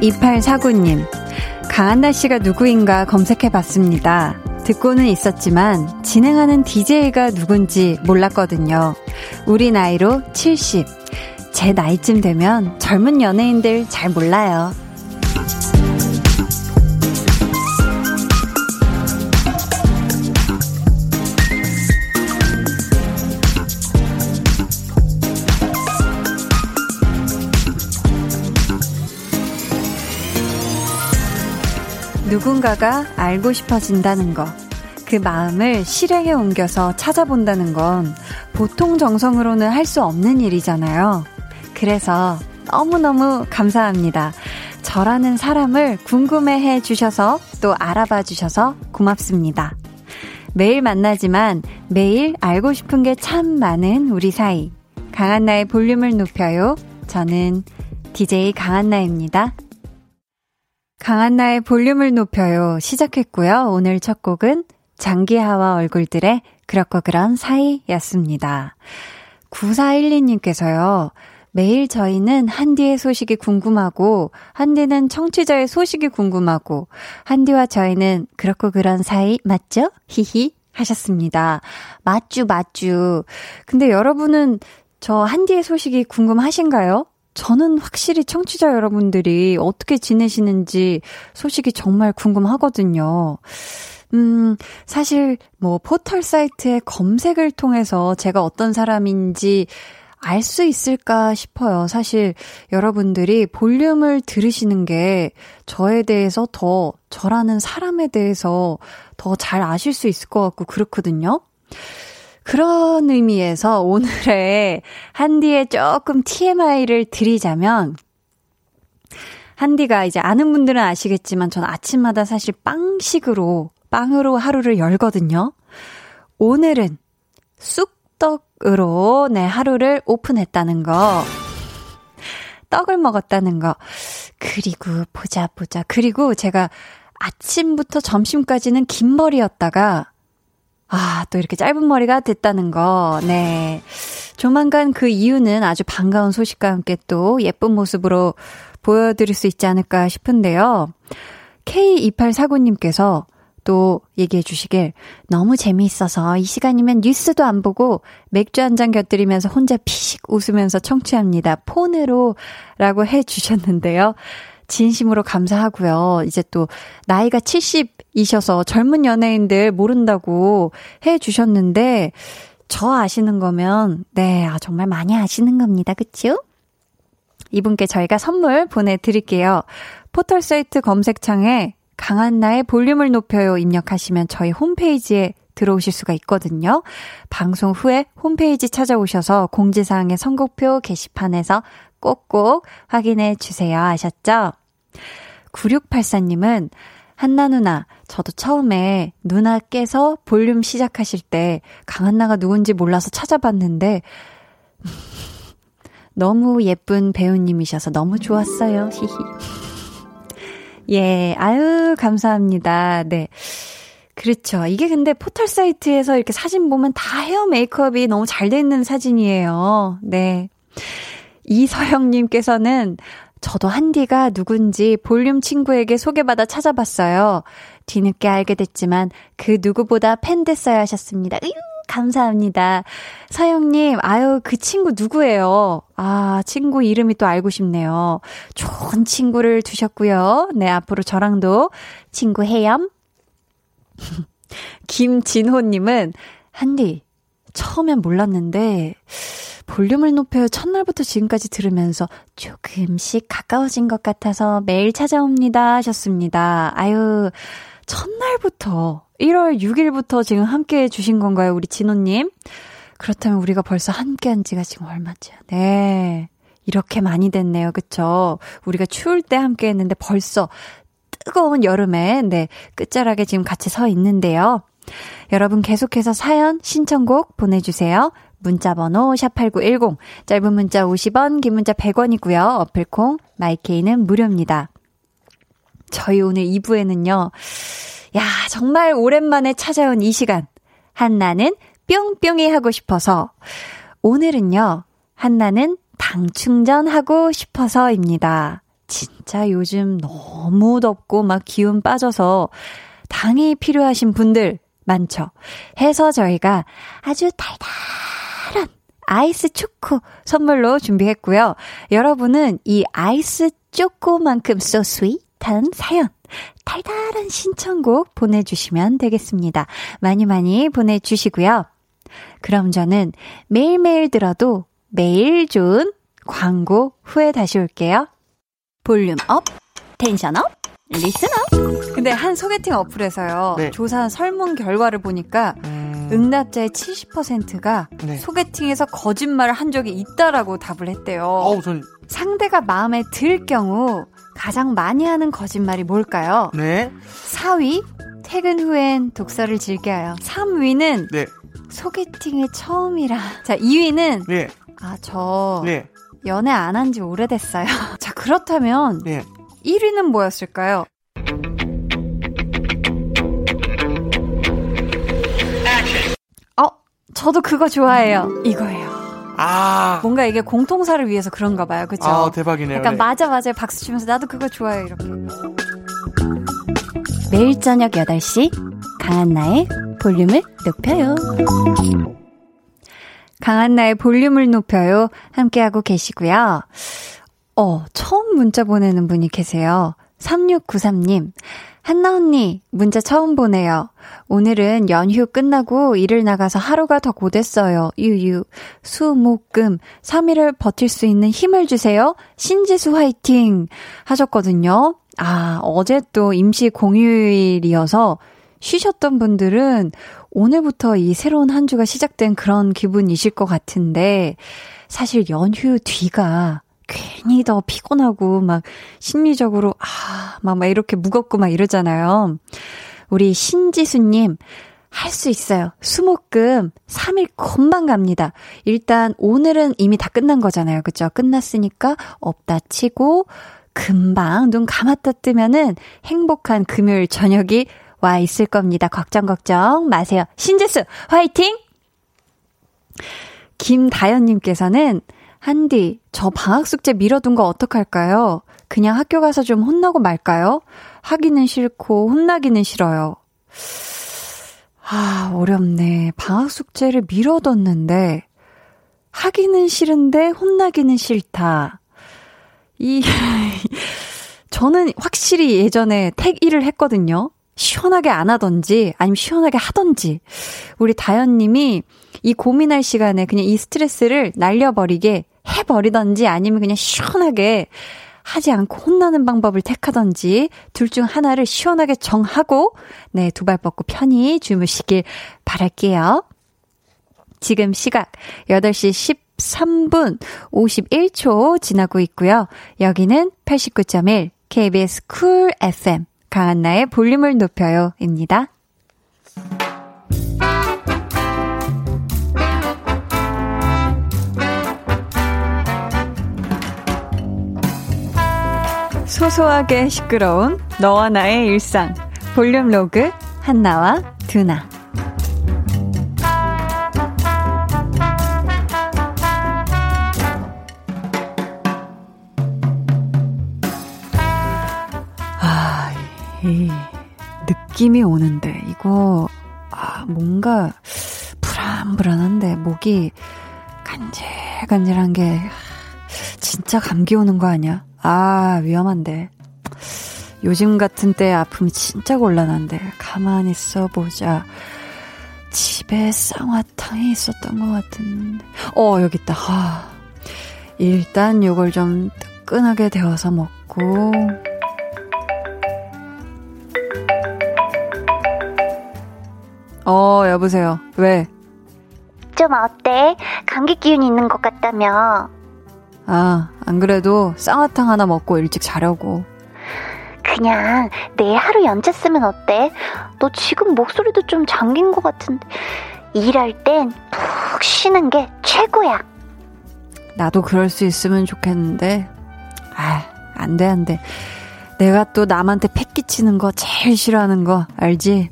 K2849님, 강한나 씨가 누구인가 검색해 봤습니다. 듣고는 있었지만 진행하는 DJ가 누군지 몰랐거든요. 우리 나이로 70. 제 나이쯤 되면 젊은 연예인들 잘 몰라요. 누군가가 알고 싶어진다는 것. 그 마음을 실행에 옮겨서 찾아본다는 건 보통 정성으로는 할 수 없는 일이잖아요. 그래서 너무너무 감사합니다. 저라는 사람을 궁금해 해 주셔서 또 알아봐 주셔서 고맙습니다. 매일 만나지만 매일 알고 싶은 게 참 많은 우리 사이. 강한나의 볼륨을 높여요. 저는 DJ 강한나입니다. 강한나의 볼륨을 높여요. 시작했고요. 오늘 첫 곡은 장기하와 얼굴들의 그렇고 그런 사이였습니다. 9412님께서요. 매일 저희는 한디의 소식이 궁금하고, 한디는 청취자의 소식이 궁금하고, 한디와 저희는 그렇고 그런 사이 맞죠? 히히 하셨습니다. 맞쥬, 맞쥬. 근데 여러분은 저 한디의 소식이 궁금하신가요? 저는 확실히 청취자 여러분들이 어떻게 지내시는지 소식이 정말 궁금하거든요. 음, 사실 뭐 포털 사이트의 검색을 통해서 제가 어떤 사람인지 알 수 있을까 싶어요. 사실 여러분들이 볼륨을 들으시는 게 저에 대해서 더 저라는 사람에 대해서 더 잘 아실 수 있을 것 같고 그렇거든요. 그런 의미에서 오늘의 한디의 조금 TMI를 드리자면 한디가 이제 아는 분들은 아시겠지만 전 아침마다 사실 빵식으로 빵으로 하루를 열거든요. 오늘은 쑥떡 으로 내 네, 하루를 오픈했다는 거. 떡을 먹었다는 거. 그리고 보자 보자. 그리고 제가 아침부터 점심까지는 긴 머리였다가 아, 또 이렇게 짧은 머리가 됐다는 거. 네. 조만간 그 이유는 아주 반가운 소식과 함께 또 예쁜 모습으로 보여드릴 수 있지 않을까 싶은데요. K2849님께서 또 얘기해 주시길 너무 재미있어서 이 시간이면 뉴스도 안 보고 맥주 한 잔 곁들이면서 혼자 피식 웃으면서 청취합니다. 폰으로 라고 해 주셨는데요. 진심으로 감사하고요. 이제 또 나이가 70이셔서 젊은 연예인들 모른다고 해 주셨는데 저 아시는 거면 네, 아 정말 많이 아시는 겁니다. 그쵸? 이분께 저희가 선물 보내 드릴게요. 포털 사이트 검색창에 강한 나의 볼륨을 높여요 입력하시면 저희 홈페이지에 들어오실 수가 있거든요. 방송 후에 홈페이지 찾아오셔서 공지사항의 선곡표 게시판에서 꼭꼭 확인해 주세요. 아셨죠? 9684님은 한나 누나, 저도 처음에 누나 깨서 볼륨 시작하실 때 강한나가 누군지 몰라서 찾아봤는데 너무 예쁜 배우님이셔서 너무 좋았어요. 히히. 예, 아유, 감사합니다. 네. 그렇죠. 이게 근데 포털 사이트에서 이렇게 사진 보면 다 헤어 메이크업이 너무 잘 돼 있는 사진이에요. 네. 이서영님께서는 저도 한디가 누군지 볼륨 친구에게 소개받아 찾아봤어요. 뒤늦게 알게 됐지만 그 누구보다 팬 됐어야 하셨습니다. 으유, 감사합니다. 서영님, 아유, 그 친구 누구예요? 아, 친구 이름이 또 알고 싶네요. 좋은 친구를 두셨고요. 네, 앞으로 저랑도 친구 해염. 김진호님은, 한디, 처음엔 몰랐는데, 볼륨을 높여 첫날부터 지금까지 들으면서 조금씩 가까워진 것 같아서 매일 찾아옵니다 하셨습니다. 아유, 첫날부터 1월 6일부터 지금 함께 해주신 건가요, 우리 진호님? 그렇다면 우리가 벌써 함께 한 지가 지금 얼마죠? 네. 이렇게 많이 됐네요. 그쵸? 우리가 추울 때 함께 했는데 벌써 뜨거운 여름에, 네, 끝자락에 지금 같이 서 있는데요. 여러분 계속해서 사연, 신청곡 보내주세요. 문자번호 샵8910, 짧은 문자 50원, 긴 문자 100원이고요. 어플콩, 마이케이는 무료입니다. 저희 오늘 2부에는요, 야, 정말 오랜만에 찾아온 이 시간. 한나는 뿅뿅이 하고 싶어서. 오늘은요, 한나는 당 충전하고 싶어서입니다. 진짜 요즘 너무 덥고 막 기운 빠져서 당이 필요하신 분들 많죠. 해서 저희가 아주 달달한 아이스 초코 선물로 준비했고요. 여러분은 이 아이스 초코만큼 so sweet 한 사연, 달달한 신청곡 보내주시면 되겠습니다. 많이 많이 보내주시고요. 그럼 저는 매일매일 들어도 매일 좋은 광고 후에 다시 올게요. 볼륨 up, tension up, listen up. 근데 한 소개팅 어플에서요. 네. 조사한 설문 결과를 보니까 음... 응답자의 70%가 네. 소개팅에서 거짓말을 한 적이 있다라고 답을 했대요. 어우, 전... 상대가 마음에 들 경우 가장 많이 하는 거짓말이 뭘까요? 네. 4위, 퇴근 후엔 독서를 즐겨요. 3위는 네. 소개팅이 처음이라. 자, 2위는 네. 아, 저 네. 연애 안 한 지 오래됐어요. 자, 그렇다면 네. 1위는 뭐였을까요? 어, 저도 그거 좋아해요. 이거예요. 아. 뭔가 이게 공통사를 위해서 그런가 봐요. 그죠? 아, 대박이네요. 약간 네. 맞아, 맞아. 박수 치면서 나도 그거 좋아해. 이렇게. 매일 저녁 8시, 강한나의 볼륨을 높여요. 강한나의 볼륨을 높여요. 함께하고 계시고요. 어, 처음 문자 보내는 분이 계세요. 3693님. 한나 언니, 문자 처음 보내요. 오늘은 연휴 끝나고 일을 나가서 하루가 더 고됐어요. 유유. 수, 목, 금. 3일을 버틸 수 있는 힘을 주세요. 신지수 화이팅! 하셨거든요. 아, 어제 또 임시 공휴일이어서 쉬셨던 분들은 오늘부터 이 새로운 한 주가 시작된 그런 기분이실 것 같은데, 사실 연휴 뒤가 괜히 더 피곤하고 막 심리적으로 아, 막, 막 이렇게 무겁고 막 이러잖아요. 우리 신지수님, 할 수 있어요. 수목금 3일 금방 갑니다. 일단 오늘은 이미 다 끝난 거잖아요. 그죠? 끝났으니까 없다 치고 금방 눈 감았다 뜨면은 행복한 금요일 저녁이 와 있을 겁니다. 걱정 걱정 마세요. 신지수 화이팅! 김다연님께서는 한디, 저 방학 숙제 미뤄둔 거 어떡할까요? 그냥 학교 가서 좀 혼나고 말까요? 하기는 싫고, 혼나기는 싫어요. 아, 어렵네. 방학 숙제를 미뤄뒀는데, 하기는 싫은데, 혼나기는 싫다. 이, 저는 확실히 예전에 택 일을 했거든요. 시원하게 안 하던지, 아니면 시원하게 하던지. 우리 다현 님이 이 고민할 시간에 그냥 이 스트레스를 날려버리게 해버리던지 아니면 그냥 시원하게 하지 않고 혼나는 방법을 택하던지 둘 중 하나를 시원하게 정하고 네, 두 발 뻗고 편히 주무시길 바랄게요. 지금 시각 8시 13분 51초 지나고 있고요. 여기는 89.1 KBS 쿨 FM 강한나의 볼륨을 높여요입니다. 소소하게 시끄러운 너와 나의 일상 볼륨 로그 한나와 두나 아, 이 느낌이 오는데 이거 아, 뭔가 불안불안한데 목이 간질간질한 게 진짜 감기 오는 거 아니야? 아, 위험한데. 요즘 같은 때 아픔이 진짜 곤란한데. 가만히 있어보자. 집에 쌍화탕이 있었던 것 같은데. 어, 여기 있다. 아, 일단 요걸 좀 뜨끈하게 데워서 먹고. 어, 여보세요. 왜? 좀 어때? 감기 기운 있는 것 같다며. 아, 안 그래도 쌍화탕 하나 먹고 일찍 자려고. 그냥 내일 하루 연차 쓰면 어때? 너 지금 목소리도 좀 잠긴 것 같은데. 일할 땐 푹 쉬는 게 최고야. 나도 그럴 수 있으면 좋겠는데, 아, 안 돼, 안 돼. 내가 또 남한테 패 끼치는 거 제일 싫어하는 거 알지?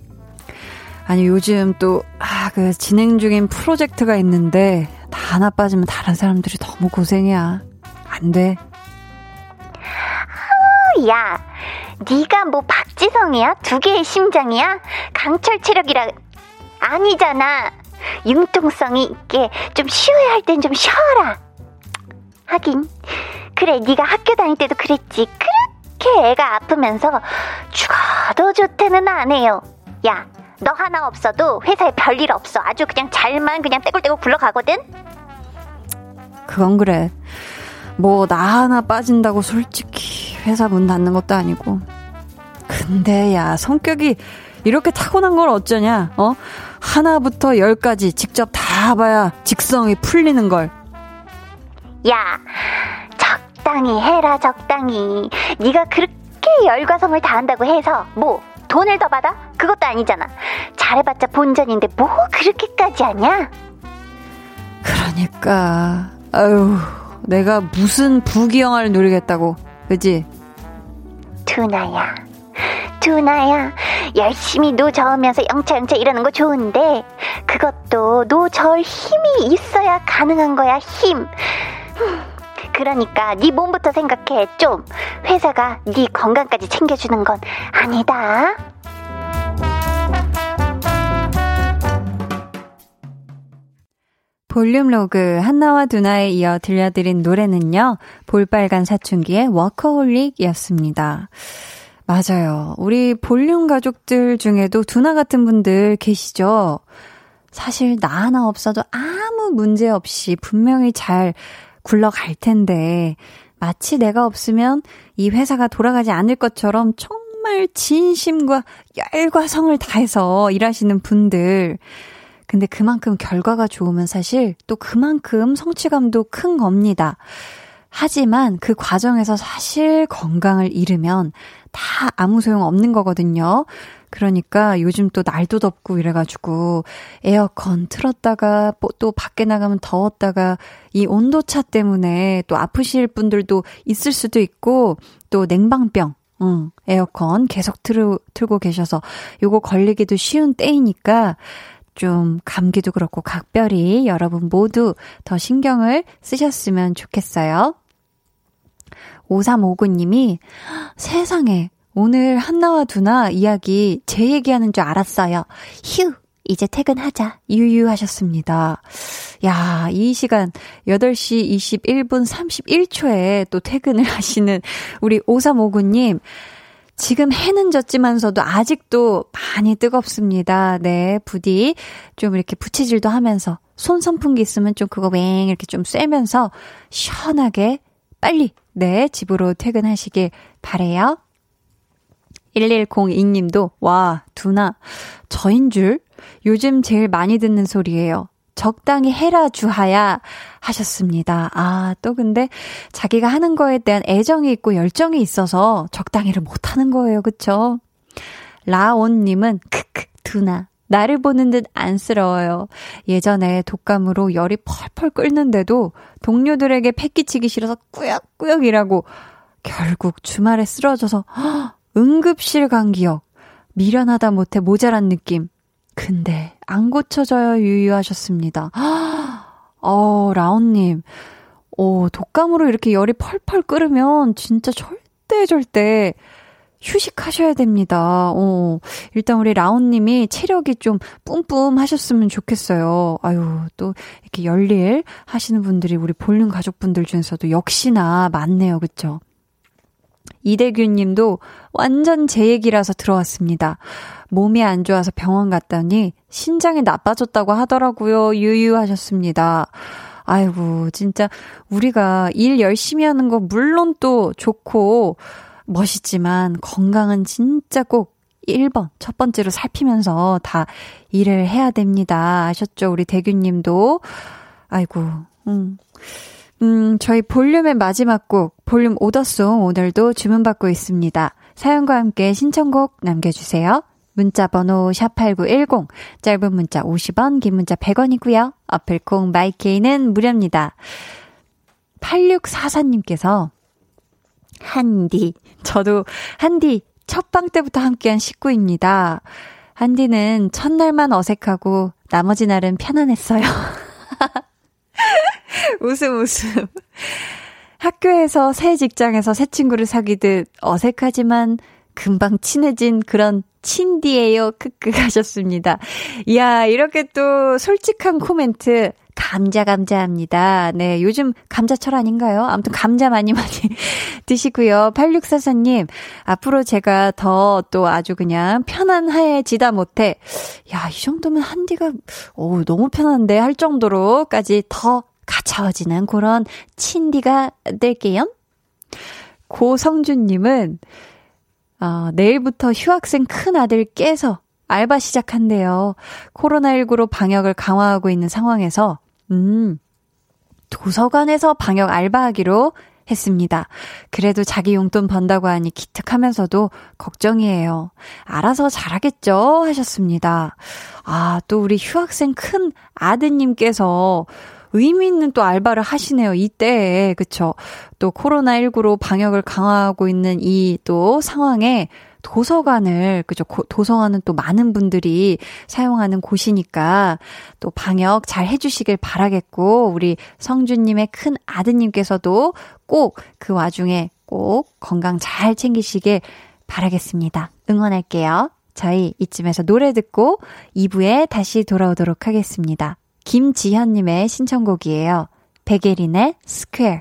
아니 요즘 또 아 그 진행 중인 프로젝트가 있는데 다 하나 빠지면 다른 사람들이 너무 고생이야. 안 돼. 야, 네가 뭐 박지성이야? 두 개의 심장이야? 강철 체력이라 아니잖아. 융통성이 있게 좀 쉬어야 할 땐 좀 쉬어라. 하긴 그래 네가 학교 다닐 때도 그랬지. 그렇게 애가 아프면서 죽어도 좋대는 안 해요. 야, 너 하나 없어도 회사에 별일 없어. 아주 그냥 잘만 그냥 떼굴떼굴 굴러가거든? 그건 그래. 뭐, 나 하나 빠진다고 솔직히 회사 문 닫는 것도 아니고. 근데 야, 성격이 이렇게 타고난 걸 어쩌냐, 어? 하나부터 열까지 직접 다 봐야 직성이 풀리는 걸. 야, 적당히 해라, 적당히. 네가 그렇게 열과성을 다한다고 해서 뭐 돈을 더 받아? 그것도 아니잖아. 잘해봤자 본전인데 뭐 그렇게까지 하냐? 그러니까 아유 내가 무슨 부귀영화를 누리겠다고 그지? 두나야 두나야 열심히 노 저으면서 영차영차 일하는 거 좋은데 그것도 노 저을 힘이 있어야 가능한 거야 힘 그러니까 네 몸부터 생각해 좀 회사가 네 건강까지 챙겨주는 건 아니다 볼륨 로그 한나와 두나에 이어 들려드린 노래는요. 볼빨간 사춘기의 워커홀릭이었습니다. 맞아요. 우리 볼륨 가족들 중에도 두나 같은 분들 계시죠? 사실 나 하나 없어도 아무 문제 없이 분명히 잘 굴러갈 텐데 마치 내가 없으면 이 회사가 돌아가지 않을 것처럼 정말 진심과 열과 성을 다해서 일하시는 분들 근데 그만큼 결과가 좋으면 사실 또 그만큼 성취감도 큰 겁니다. 하지만 그 과정에서 사실 건강을 잃으면 다 아무 소용 없는 거거든요. 그러니까 요즘 또 날도 덥고 이래가지고 에어컨 틀었다가 또 밖에 나가면 더웠다가 이 온도차 때문에 또 아프실 분들도 있을 수도 있고 또 냉방병 응, 에어컨 계속 틀, 틀고 계셔서 요거 걸리기도 쉬운 때이니까 좀 감기도 그렇고 각별히 여러분 모두 더 신경을 쓰셨으면 좋겠어요. 5359님이 세상에 오늘 한나와 두나 이야기 제 얘기하는 줄 알았어요. 휴! 이제 퇴근하자. 유유하셨습니다. 야, 이 시간 8시 21분 31초에 또 퇴근을 하시는 우리 5359님. 지금 해는 졌지만서도 아직도 많이 뜨겁습니다. 네, 부디 좀 이렇게 부채질도 하면서 손 선풍기 있으면 좀 그거 웽 이렇게 좀 쐬면서 시원하게 빨리 네, 집으로 퇴근하시길 바래요. 1102님도 와, 두나 저인 줄 요즘 제일 많이 듣는 소리예요. 적당히 해라 주하야 하셨습니다. 아, 또 근데 자기가 하는 거에 대한 애정이 있고 열정이 있어서 적당히를 못 하는 거예요. 그쵸? 라온님은 크크 두나 나를 보는 듯 안쓰러워요. 예전에 독감으로 열이 펄펄 끓는데도 동료들에게 패기치기 싫어서 꾸역꾸역 이라고 결국 주말에 쓰러져서 허, 응급실 간 기억. 미련하다 못해 모자란 느낌. 근데 안 고쳐져요 유유하셨습니다. 어, 라온님. 어, 독감으로 이렇게 열이 펄펄 끓으면 진짜 절대 절대 휴식하셔야 됩니다. 어, 일단 우리 라온님이 체력이 좀 뿜뿜 하셨으면 좋겠어요. 아유, 또 이렇게 열일 하시는 분들이 우리 볼륨 가족분들 중에서도 역시나 많네요. 그쵸? 이대균 님도 완전 제 얘기라서 들어왔습니다. 몸이 안 좋아서 병원 갔더니 신장이 나빠졌다고 하더라고요. 유유하셨습니다. 아이고, 진짜 우리가 일 열심히 하는 거 물론 또 좋고 멋있지만 건강은 진짜 꼭 1번, 첫 번째로 살피면서 다 일을 해야 됩니다. 아셨죠? 우리 대균 님도. 아이고, 음. 음, 저희 볼륨의 마지막 곡, 볼륨 오더송 오늘도 주문받고 있습니다. 사연과 함께 신청곡 남겨주세요. 문자 번호 샵8910, 짧은 문자 50원, 긴 문자 100원이고요. 어플콩 마이케이는 무료입니다. 8644님께서 한디. 저도 한디 첫방 때부터 함께한 식구입니다. 한디는 첫날만 어색하고 나머지 날은 편안했어요. 웃음 웃음. 학교에서 새 직장에서 새 친구를 사귀듯 어색하지만 금방 친해진 그런 친디에요 크크 가셨습니다. 이야, 이렇게 또 솔직한 코멘트 감자 감자합니다. 네, 요즘 감자철 아닌가요? 아무튼 감자 많이 많이 드시고요. 8644님, 앞으로 제가 더 또 아주 그냥 편안해지다 못해. 야, 이 정도면 한디가, 오, 너무 편한데 할 정도로까지 더 가차워지는 그런 친디가 될게요. 고성준님은, 어, 내일부터 휴학생 큰 아들 깨서 알바 시작한대요. 코로나19로 방역을 강화하고 있는 상황에서 음, 도서관에서 방역 알바하기로 했습니다. 그래도 자기 용돈 번다고 하니 기특하면서도 걱정이에요. 알아서 잘하겠죠? 하셨습니다. 아, 또 우리 휴학생 큰 아드님께서 의미 있는 또 알바를 하시네요. 이때에. 그쵸. 또 코로나19로 방역을 강화하고 있는 이 또 상황에 도서관을 그죠 도서관은 또 많은 분들이 사용하는 곳이니까 또 방역 잘 해주시길 바라겠고 우리 성준님의 큰 아드님께서도 꼭 그 와중에 꼭 건강 잘 챙기시길 바라겠습니다. 응원할게요. 저희 이쯤에서 노래 듣고 2부에 다시 돌아오도록 하겠습니다. 김지현님의 신청곡이에요. 백예린의 스퀘어.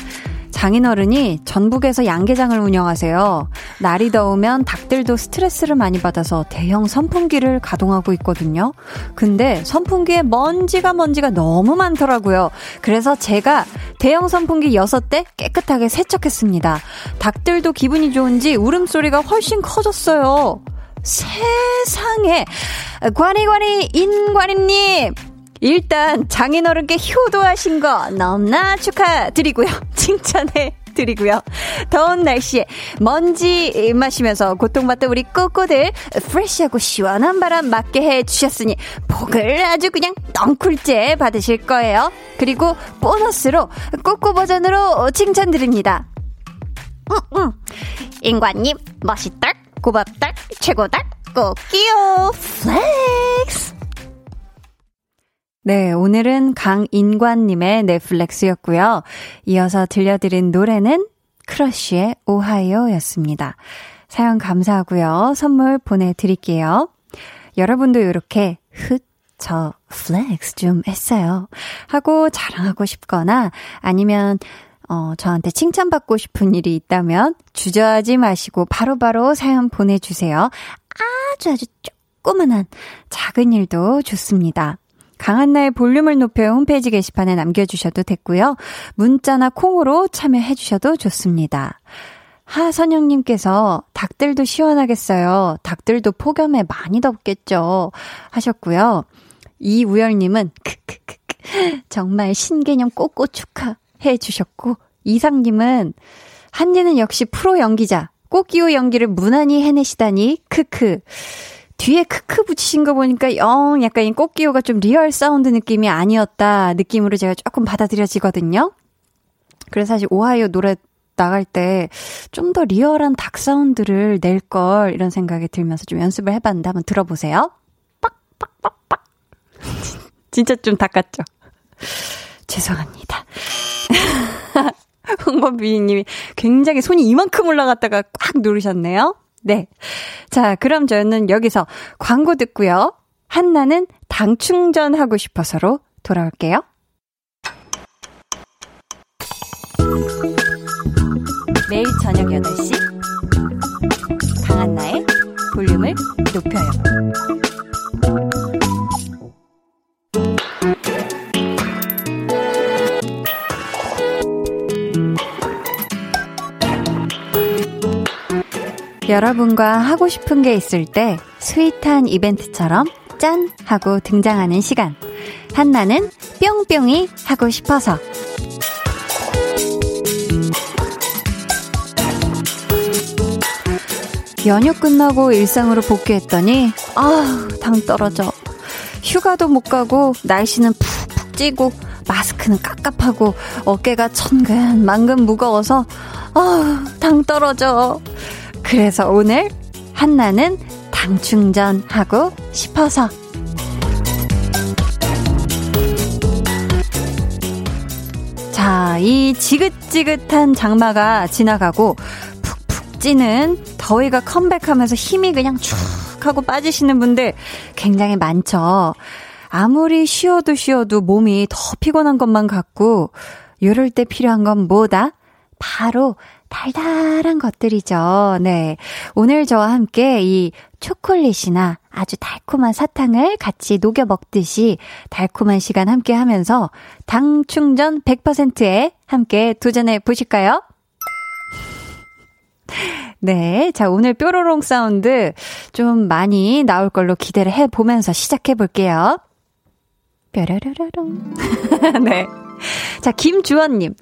장인어른이 전북에서 양계장을 운영하세요. 날이 더우면 닭들도 스트레스를 많이 받아서 대형 선풍기를 가동하고 있거든요. 근데 선풍기에 먼지가 먼지가 너무 많더라고요. 그래서 제가 대형 선풍기 6대 깨끗하게 세척했습니다. 닭들도 기분이 좋은지 울음소리가 훨씬 커졌어요. 세상에 관이관이 인관이님 일단 장인어른께 효도하신 거 너무나 축하드리고요. 칭찬해 드리고요. 더운 날씨에 먼지 마시면서 고통받던 우리 꼬꼬들 fresh하고 시원한 바람 맞게 해주셨으니 복을 아주 그냥 넝쿨째 받으실 거예요. 그리고 보너스로 꼬꼬 버전으로 칭찬드립니다. 응, 응. 인관님 멋있다, 고맙다, 최고다, 꼬끼요 flex. 네, 오늘은 강인관님의 네 flex였고요. 이어서 들려드린 노래는 크러쉬의 오하이오 였습니다. 사연 감사하고요. 선물 보내드릴게요. 여러분도 이렇게 흑, 저 flex 좀 했어요. 하고 자랑하고 싶거나 아니면 어, 저한테 칭찬받고 싶은 일이 있다면 주저하지 마시고 바로바로 바로 사연 보내주세요. 아주 아주 조그만한 작은 일도 좋습니다. 강한나의 볼륨을 높여 홈페이지 게시판에 남겨주셔도 됐고요. 문자나 콩으로 참여해주셔도 좋습니다. 하선영님께서 닭들도 시원하겠어요. 닭들도 폭염에 많이 덥겠죠. 하셨고요. 이우열님은 크크크크 정말 신개념 꼬꼬 축하해 주셨고 이상님은 한디는 역시 프로 연기자 꽃기호 연기를 무난히 해내시다니 크크 뒤에 크크 붙이신 거 보니까 영 약간 이 꼬끼오가 좀 real 사운드 느낌이 아니었다 느낌으로 제가 조금 받아들여지거든요. 그래서 사실 오하이오 노래 나갈 때 좀 더 리얼한 닭 사운드를 낼 걸 이런 생각이 들면서 좀 연습을 해봤는데 한번 들어보세요. 빡빡빡빡. 진짜 좀 닭 같죠? 죄송합니다. 홍범 PD님이 굉장히 손이 이만큼 올라갔다가 꽉 누르셨네요. 네. 자, 그럼 저는 여기서 광고 듣고요. 한나는 당 충전하고 싶어서로 돌아올게요. 매일 저녁 8시 강한나의 볼륨을 높여요. 여러분과 하고 싶은 게 있을 때 스윗한 이벤트처럼 짠! 하고 등장하는 시간. 한나는 뿅뿅이 하고 싶어서. 연휴 끝나고 일상으로 복귀했더니, 아, 당 떨어져. 휴가도 못 가고, 날씨는 푹푹 찌고, 마스크는 깝깝하고, 어깨가 천근 만근 무거워서, 아, 당 떨어져. 그래서 오늘 한나는 당 충전하고 싶어서. 자, 이 지긋지긋한 장마가 지나가고 푹푹 찌는 더위가 컴백하면서 힘이 그냥 쭉 하고 빠지시는 분들 굉장히 많죠. 아무리 쉬어도 쉬어도 몸이 더 피곤한 것만 같고, 이럴 때 필요한 건 뭐다? 바로 달달한 것들이죠. 네. 오늘 저와 함께 이 초콜릿이나 아주 달콤한 사탕을 같이 녹여 먹듯이 달콤한 시간 함께 하면서 당 충전 100%에 함께 도전해 보실까요? 네. 자, 오늘 뾰로롱 사운드 좀 많이 나올 걸로 기대를 해 보면서 시작해 볼게요. 뾰로로롱. 네. 자, 김주원님.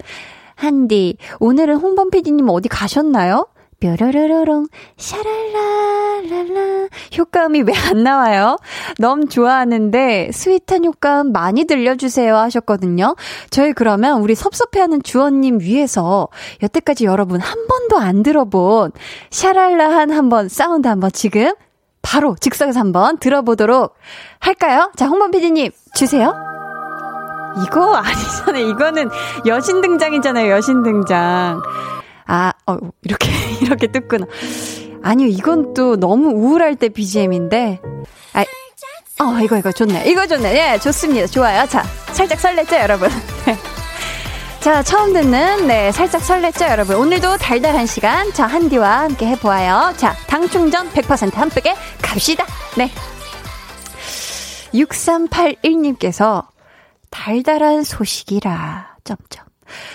한디, 오늘은 홍범 PD님 어디 가셨나요? 뾰로로로롱, 샤랄라랄라. 효과음이 왜 안 나와요? 너무 좋아하는데, sweet한 효과음 많이 들려주세요 하셨거든요. 저희 그러면 우리 섭섭해하는 주원님 위해서, 여태까지 여러분 한 번도 안 들어본, 샤랄라한 한번, 사운드 한번 지금, 바로 즉석에서 한번 들어보도록 할까요? 자, 홍범 PD님, 주세요. 이거 아니잖아요. 이거는 여신 등장이잖아요. 여신 등장. 아, 어, 이렇게, 이렇게 뜯구나. 아니요, 이건 또 너무 우울할 때 BGM인데. 아, 어, 이거, 이거 좋네. 이거 좋네. 예, 좋습니다. 좋아요. 자, 살짝 설렜죠, 여러분? 자, 처음 듣는, 네, 살짝 설렜죠, 여러분? 오늘도 달달한 시간, 자, 한디와 함께 해보아요. 자, 당충전 100% 함께 갑시다. 네. 6381님께서 달달한 소식이라, 점점.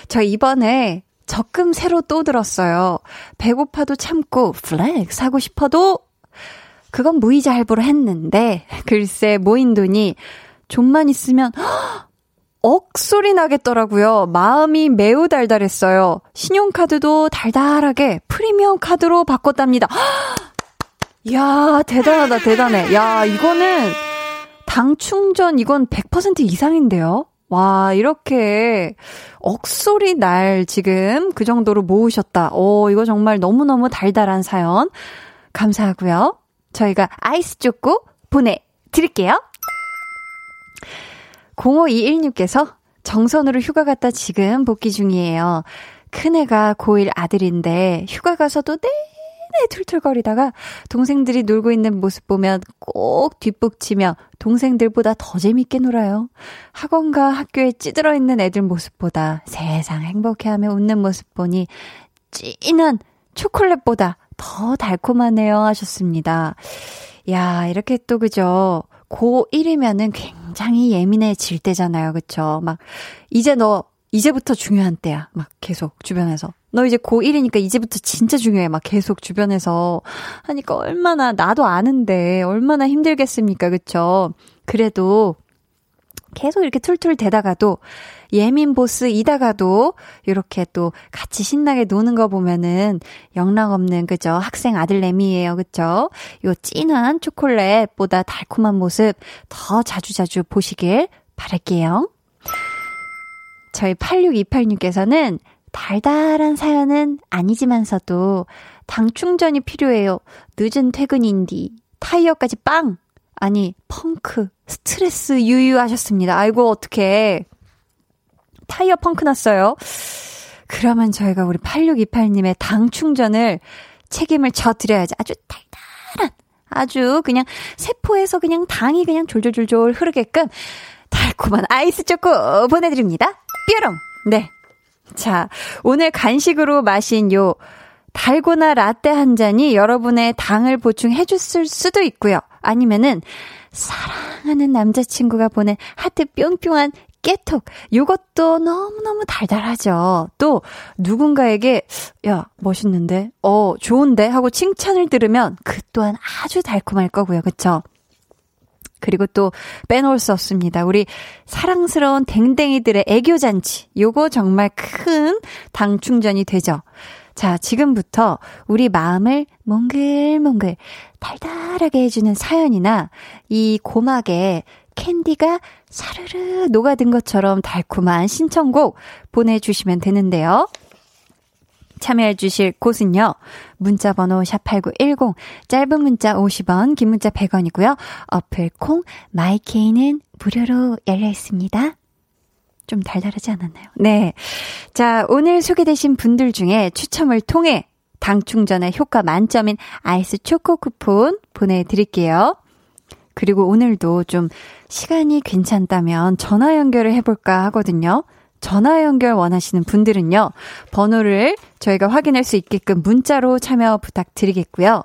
저 이번에 적금 새로 또 들었어요. 배고파도 참고 flex 하고 싶어도 그건 무이자 할부로 했는데 글쎄 모인 돈이 좀만 있으면 억소리 나겠더라고요. 마음이 매우 달달했어요. 신용카드도 달달하게 프리미엄 카드로 바꿨답니다. 야 대단하다 대단해. 야 이거는 당 충전 이건 100% 이상인데요. 와, 이렇게 억소리 날 지금 그 정도로 모으셨다. 오, 이거 정말 너무너무 달달한 사연. 감사하고요. 저희가 아이스 쪼꼬 보내드릴게요. 0521님께서 정선으로 휴가 갔다 지금 복귀 중이에요. 큰애가 고1 아들인데 휴가 가서도 내내 툴툴거리다가 동생들이 놀고 있는 모습 보면 꼭 뒷북치며 동생들보다 더 재밌게 놀아요. 학원과 학교에 찌들어 있는 애들 모습보다 세상 행복해하며 웃는 모습 보니 찐한 초콜릿보다 더 달콤하네요 하셨습니다. 야, 이렇게 또 그죠. 고1이면은 굉장히 예민해질 때잖아요. 그쵸? 막, 이제 너, 이제부터 중요한 때야. 막 계속 주변에서. 너 이제 고1이니까 이제부터 진짜 중요해. 막 계속 주변에서 하니까 얼마나, 나도 아는데 얼마나 힘들겠습니까. 그쵸? 그래도 계속 이렇게 툴툴 대다가도 예민 보스이다가도 이렇게 또 같이 신나게 노는 거 보면은 영락 없는 그죠 학생 아들내미예요 그죠 요 진한 초콜릿보다 달콤한 모습 더 자주자주 보시길 바랄게요 저희 8628님께서는 달달한 사연은 아니지만서도 당 충전이 필요해요 늦은 퇴근인디 타이어까지 빵 아니 펑크 스트레스 유유하셨습니다. 아이고, 어떡해. 타이어 펑크 났어요. 그러면 저희가 우리 8628님의 당 충전을 책임을 져 드려야지. 아주 달달한, 아주 그냥 세포에서 그냥 당이 그냥 졸졸졸졸 흐르게끔 달콤한 아이스 초코 보내드립니다. 뾰롱! 네. 자, 오늘 간식으로 마신 요 달고나 라떼 한 잔이 여러분의 당을 보충해 줬을 수도 있고요. 아니면은 사랑하는 남자친구가 보낸 하트 뿅뿅한 깨톡. 요것도 너무너무 달달하죠. 또 누군가에게 야, 멋있는데? 어, 좋은데? 하고 칭찬을 들으면 그 또한 아주 달콤할 거고요. 그쵸? 그리고 또 빼놓을 수 없습니다. 우리 사랑스러운 댕댕이들의 애교잔치. 요거 정말 큰 당 충전이 되죠. 자, 지금부터 우리 마음을 몽글몽글 달달하게 해주는 사연이나 이 고막에 캔디가 사르르 녹아든 것처럼 달콤한 신청곡 보내주시면 되는데요. 참여해 주실 곳은요. 문자 번호 샵8910 짧은 문자 50원 긴 문자 100원이고요. 어플 콩 마이케이는 무료로 열려 있습니다. 좀 달달하지 않았나요? 네. 자, 오늘 소개되신 분들 중에 추첨을 통해 당 충전에 효과 만점인 아이스 초코 쿠폰 보내드릴게요. 그리고 오늘도 좀 시간이 괜찮다면 전화 연결을 해볼까 하거든요. 전화 연결 원하시는 분들은요, 번호를 저희가 확인할 수 있게끔 문자로 참여 부탁드리겠고요.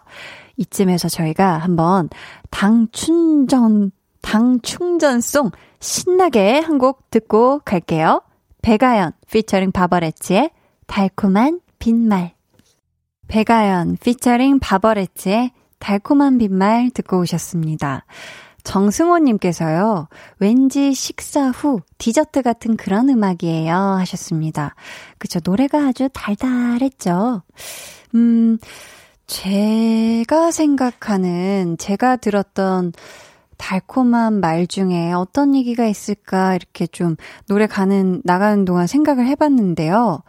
이쯤에서 저희가 한번 당 충전, 당 충전송 신나게 한 곡 듣고 갈게요. 배가연 피처링 바버레츠의 달콤한 빈말. 배가연 피처링 바버레츠의 달콤한 빈말 듣고 오셨습니다. 정승호님께서요, 왠지 식사 후 디저트 같은 그런 음악이에요. 하셨습니다. 그쵸. 노래가 아주 달달했죠. 음, 제가 생각하는, 제가 들었던 달콤한 말 중에 어떤 얘기가 있을까 이렇게 좀 노래 가는 나가는 동안 생각을 해봤는데요.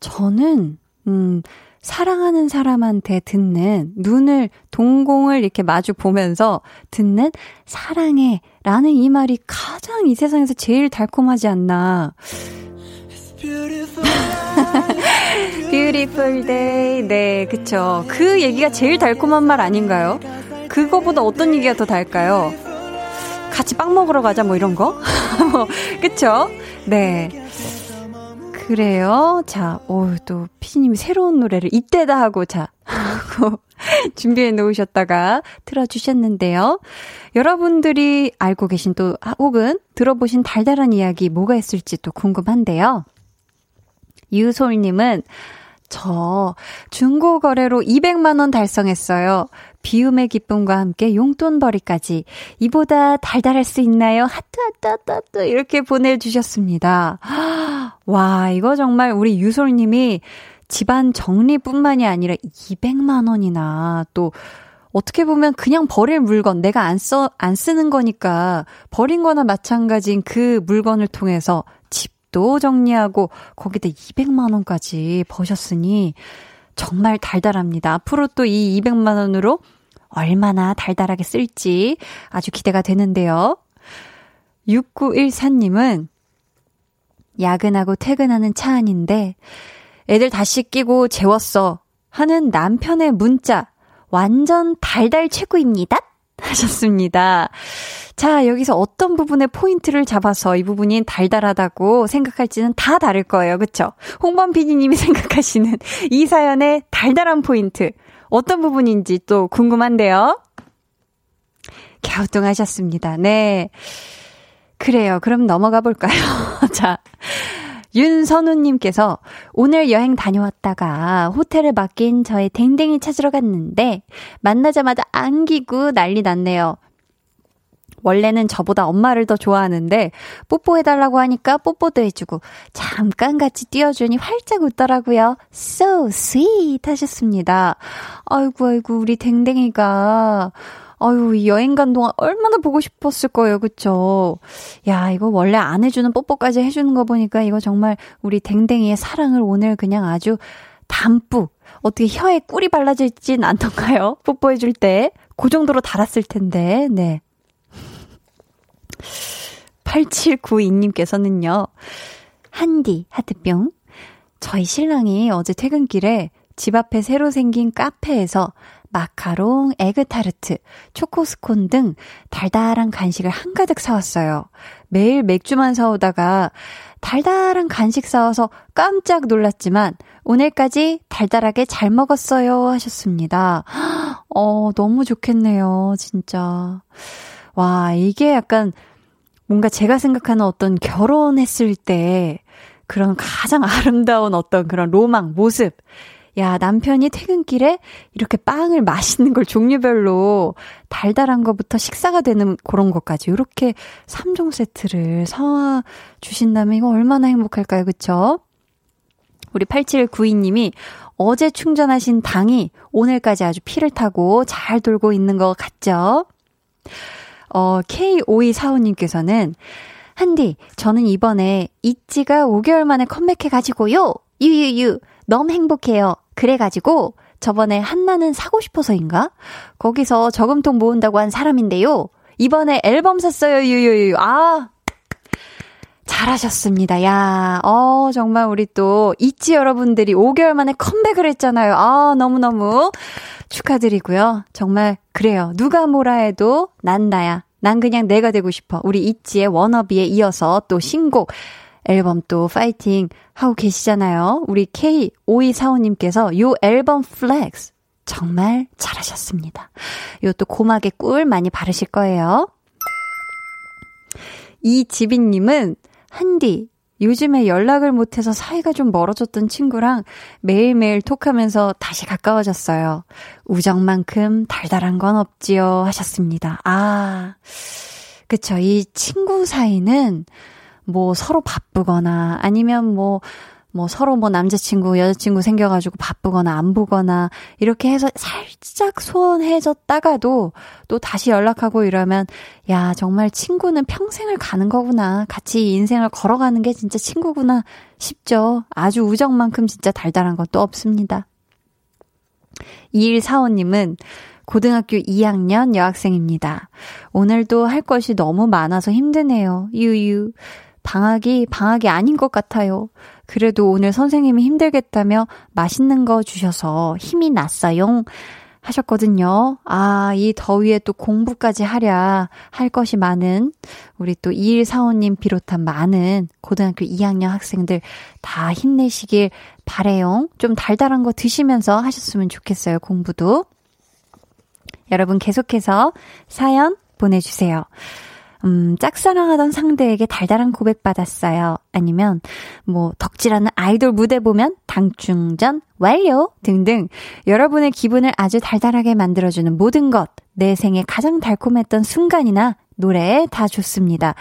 저는 음 사랑하는 사람한테 듣는 눈을 동공을 이렇게 마주 보면서 듣는 사랑해 라는 이 말이 가장 이 세상에서 제일 달콤하지 않나. Beautiful day. 네, 그쵸. 그 얘기가 제일 달콤한 말 아닌가요? 그거보다 어떤 얘기가 더 달까요? 같이 빵 먹으러 가자 뭐 이런 거? 그쵸? 네. 그래요. 자, 오, 또, 피디님이 새로운 노래를 이때다 하고, 자, 하고, 준비해 놓으셨다가 틀어주셨는데요. 여러분들이 알고 계신 또, 혹은 들어보신 달달한 이야기 뭐가 있을지 또 궁금한데요. 유솔님은, 저 중고 거래로 200만 원 달성했어요. 비움의 기쁨과 함께 용돈벌이까지. 이보다 달달할 수 있나요? 하트, 하트, 하트, 하트. 이렇게 보내주셨습니다. 와, 이거 정말 우리 유솔님이 집안 정리뿐만이 아니라 200만 원이나 또 어떻게 보면 그냥 버릴 물건, 내가 안 써, 안 쓰는 거니까 버린 거나 마찬가지인 그 물건을 통해서 집 도 정리하고 거기다 200만원까지 버셨으니 정말 달달합니다. 앞으로 또 이 200만 원으로 얼마나 달달하게 쓸지 아주 기대가 되는데요. 6914님은 야근하고 퇴근하는 차 안인데 애들 다 씻기고 재웠어 하는 남편의 문자 완전 달달 최고입니다. 하셨습니다. 자, 여기서 어떤 부분에 포인트를 잡아서 이 부분이 달달하다고 생각할지는 다 다를 거예요. 그쵸? 홍범 PD님이 생각하시는 이 사연의 달달한 포인트. 어떤 부분인지 또 궁금한데요. 갸우뚱 하셨습니다. 네. 그래요. 그럼 넘어가 볼까요? 자. 윤선우님께서 오늘 여행 다녀왔다가 호텔을 맡긴 저의 댕댕이 찾으러 갔는데 만나자마자 안기고 난리 났네요. 원래는 저보다 엄마를 더 좋아하는데 뽀뽀해달라고 하니까 뽀뽀도 해주고 잠깐 같이 띄워주니 활짝 웃더라고요. So sweet 하셨습니다. 아이고 아이고 우리 댕댕이가 아유, 이 여행 간 동안 얼마나 보고 싶었을 거예요. 그쵸? 야, 이거 원래 안 해주는 뽀뽀까지 해주는 거 보니까 이거 정말 우리 댕댕이의 사랑을 오늘 그냥 아주 담뿍, 어떻게 혀에 꿀이 발라져 있진 않던가요? 뽀뽀해줄 때. 그 정도로 달았을 텐데, 네. 8792님께서는요, 한디, 하트뿅. 저희 신랑이 어제 퇴근길에 집 앞에 새로 생긴 카페에서 마카롱, 에그타르트, 초코스콘 등 달달한 간식을 한가득 사왔어요. 매일 맥주만 사오다가 달달한 간식 사와서 깜짝 놀랐지만 오늘까지 달달하게 잘 먹었어요 하셨습니다. 어, 너무 좋겠네요, 진짜. 와, 이게 약간 뭔가 제가 생각하는 어떤 결혼했을 때 그런 가장 아름다운 어떤 그런 로망, 모습. 야, 남편이 퇴근길에 이렇게 빵을 맛있는 걸 종류별로 달달한 것부터 식사가 되는 그런 것까지 이렇게 3종 세트를 사와 주신다면 이거 얼마나 행복할까요? 그쵸? 우리 8792님이 어제 충전하신 당이 오늘까지 아주 피를 타고 잘 돌고 있는 것 같죠? 어, K5245님께서는 한디, 저는 이번에 있지가 5개월 만에 컴백해가지고요. 유유유, 너무 행복해요. 그래가지고 저번에 한나는 사고 싶어서인가? 거기서 저금통 모은다고 한 사람인데요. 이번에 앨범 샀어요, 유유유. 아, 잘하셨습니다. 야, 어, 정말 우리 또, 있지 여러분들이 5개월 만에 컴백을 했잖아요. 아, 너무너무 축하드리고요. 정말, 그래요. 누가 뭐라 해도 난 나야. 난 그냥 내가 되고 싶어. 우리 있지의 워너비에 이어서 또 신곡, 앨범 또 파이팅 하고 계시잖아요. 우리 K5245님께서 요 앨범 flex 정말 잘하셨습니다. 요 또 고막에 꿀 많이 바르실 거예요. 이지빈님은 한디, 요즘에 연락을 못해서 사이가 좀 멀어졌던 친구랑 매일매일 톡하면서 다시 가까워졌어요. 우정만큼 달달한 건 없지요. 하셨습니다. 아, 그쵸. 이 친구 사이는 뭐 서로 바쁘거나 아니면 뭐, 뭐 서로 뭐 남자친구, 여자친구 생겨가지고 바쁘거나 안 보거나 이렇게 해서 살짝 소원해졌다가도 또 다시 연락하고 이러면 야, 정말 친구는 평생을 가는 거구나. 같이 인생을 걸어가는 게 진짜 친구구나 싶죠. 아주 우정만큼 진짜 달달한 것도 없습니다. 2145님은 고등학교 2학년 여학생입니다. 오늘도 할 것이 너무 많아서 힘드네요. 유유. 방학이 방학이 아닌 것 같아요. 그래도 오늘 선생님이 힘들겠다며 맛있는 거 주셔서 힘이 났어요. 하셨거든요. 아, 이 더위에 또 공부까지 하랴 할 것이 많은 우리 또 2145님 비롯한 많은 고등학교 2학년 학생들 다 힘내시길 바래요. 좀 달달한 거 드시면서 하셨으면 좋겠어요. 공부도. 여러분 계속해서 사연 보내주세요. 음, 짝사랑하던 상대에게 달달한 고백 받았어요. 아니면, 뭐, 덕질하는 아이돌 무대 보면 당충전 완료! 등등. 여러분의 기분을 아주 달달하게 만들어주는 모든 것. 내 생에 가장 달콤했던 순간이나 노래 다 좋습니다.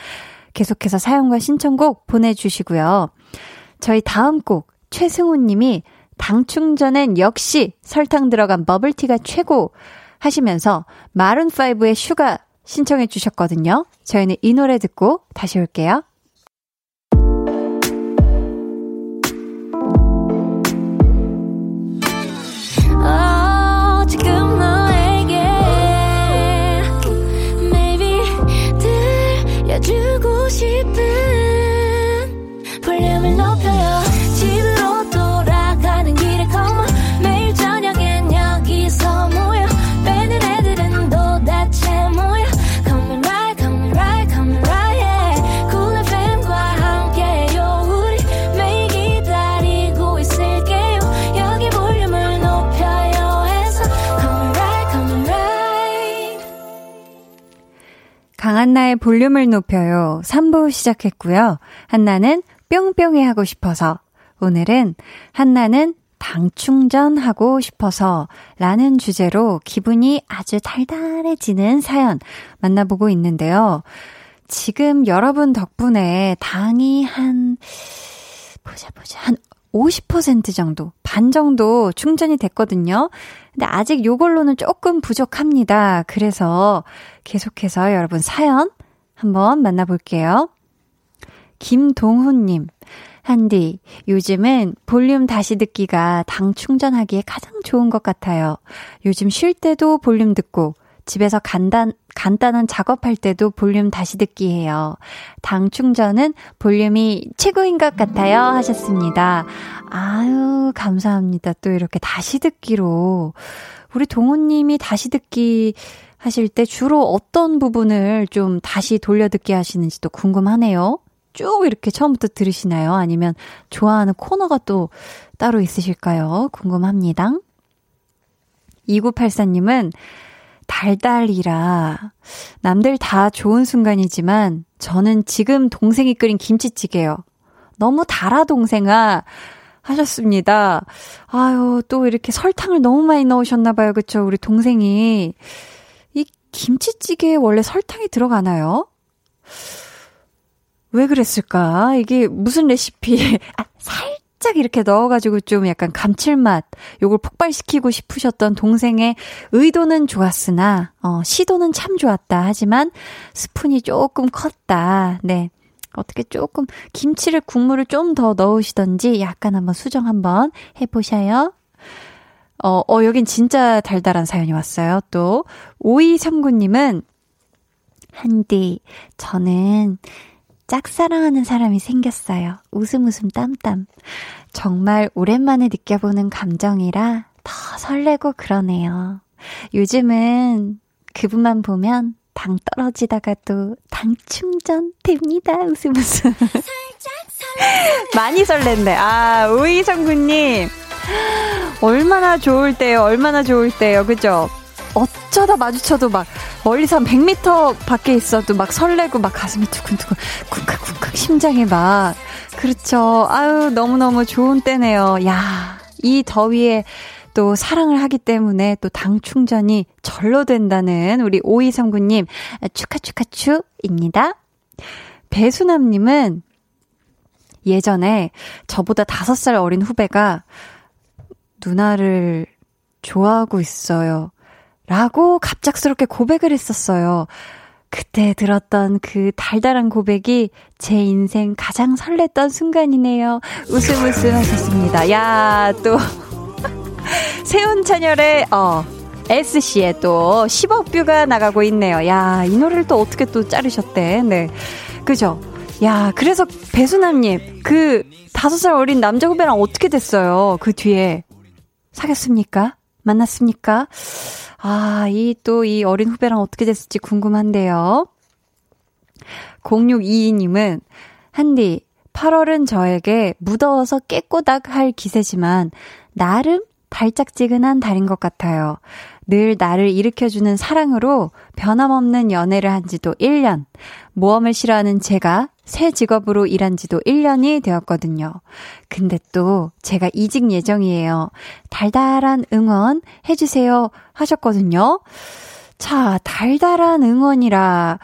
계속해서 사연과 신청곡 보내주시고요. 저희 다음 곡, 최승우 님이 당충전엔 역시 설탕 들어간 버블티가 최고 하시면서 마룬5의 Sugar 신청해 주셨거든요. 저희는 이 노래 듣고 다시 올게요. 강 한나의 볼륨을 높여요. 3부 시작했고요. 한나는 뿅뿅이 하고 싶어서. 오늘은 한나는 당 충전하고 싶어서 라는 주제로 기분이 아주 달달해지는 사연 만나보고 있는데요. 지금 여러분 덕분에 당이 한, 보자, 보자. 한 50% 정도, 반 정도 충전이 됐거든요. 근데 아직 요걸로는 조금 부족합니다. 그래서 계속해서 여러분 사연 한번 만나볼게요. 김동훈님, 한디, 요즘은 볼륨 다시 듣기가 당 충전하기에 가장 좋은 것 같아요. 요즘 쉴 때도 볼륨 듣고, 집에서 간단, 간단한 작업할 때도 볼륨 다시 듣기 해요. 당 충전은 볼륨이 최고인 것 같아요. 하셨습니다. 아유, 감사합니다. 또 이렇게 다시 듣기로. 우리 동호님이 다시 듣기 하실 때 주로 어떤 부분을 좀 다시 돌려듣기 하시는지도 궁금하네요. 쭉 이렇게 처음부터 들으시나요? 아니면 좋아하는 코너가 또 따로 있으실까요? 궁금합니다. 2984님은 달달이라 남들 다 좋은 순간이지만 저는 지금 동생이 끓인 김치찌개요. 너무 달아 동생아 하셨습니다. 아유 또 이렇게 설탕을 너무 많이 넣으셨나봐요. 그쵸? 우리 동생이 이 김치찌개에 원래 설탕이 들어가나요? 왜 그랬을까? 이게 무슨 레시피? 아, 살 짝 이렇게 넣어가지고 좀 약간 감칠맛, 요걸 폭발시키고 싶으셨던 동생의 의도는 좋았으나, 어, 시도는 참 좋았다. 하지만 스푼이 조금 컸다. 네. 어떻게 조금 김치를 국물을 좀 더 넣으시던지 약간 한번 수정 한번 해보셔요. 어, 어, 여긴 진짜 달달한 사연이 왔어요. 또, 5239님은, 한디, 저는 짝사랑하는 사람이 생겼어요. 웃음 웃음 땀땀. 정말 오랜만에 느껴보는 감정이라 더 설레고 그러네요. 요즘은 그분만 보면 당 떨어지다가도 당 충전 됩니다. 웃음 웃음. 많이 설렌데. 아, 우이성구님. 얼마나 좋을 때요, 얼마나 좋을 때요, 그죠? 어쩌다 마주쳐도 막 멀리서 한 100m 밖에 있어도 막 설레고 막 가슴이 두근두근 쿵쾅쿵쾅 심장이 막 그렇죠. 아유 너무너무 좋은 때네요. 야, 이 더위에 또 사랑을 하기 때문에 또 당 충전이 절로 된다는 우리 오이성구님 축하 축하 축입니다. 배수남님은 예전에 저보다 5살 어린 후배가 누나를 좋아하고 있어요. 라고 갑작스럽게 고백을 했었어요. 그때 들었던 그 달달한 고백이 제 인생 가장 설렜던 순간이네요. 웃음 웃음 하셨습니다. 야, 또. 세운 찬열의, 어, S씨의 또 10억 뷰가 나가고 있네요. 야, 이 노래를 또 어떻게 또 자르셨대. 네. 그죠? 야, 그래서 배수남님, 그 다섯 살 어린 남자 후배랑 어떻게 됐어요? 그 뒤에. 사귀었습니까? 만났습니까? 아, 이또이 어린 후배랑 어떻게 됐을지 궁금한데요. 0622님은, 한디, 8월은 저에게 무더워서 깨꼬닥 할 기세지만, 나름 달짝지근한 달인 것 같아요. 늘 나를 일으켜주는 사랑으로 변함없는 연애를 한 지도 1년. 모험을 싫어하는 제가 새 직업으로 일한 지도 1년이 되었거든요. 근데 또 제가 이직 예정이에요. 달달한 응원 해주세요 하셨거든요. 자, 달달한 응원이라.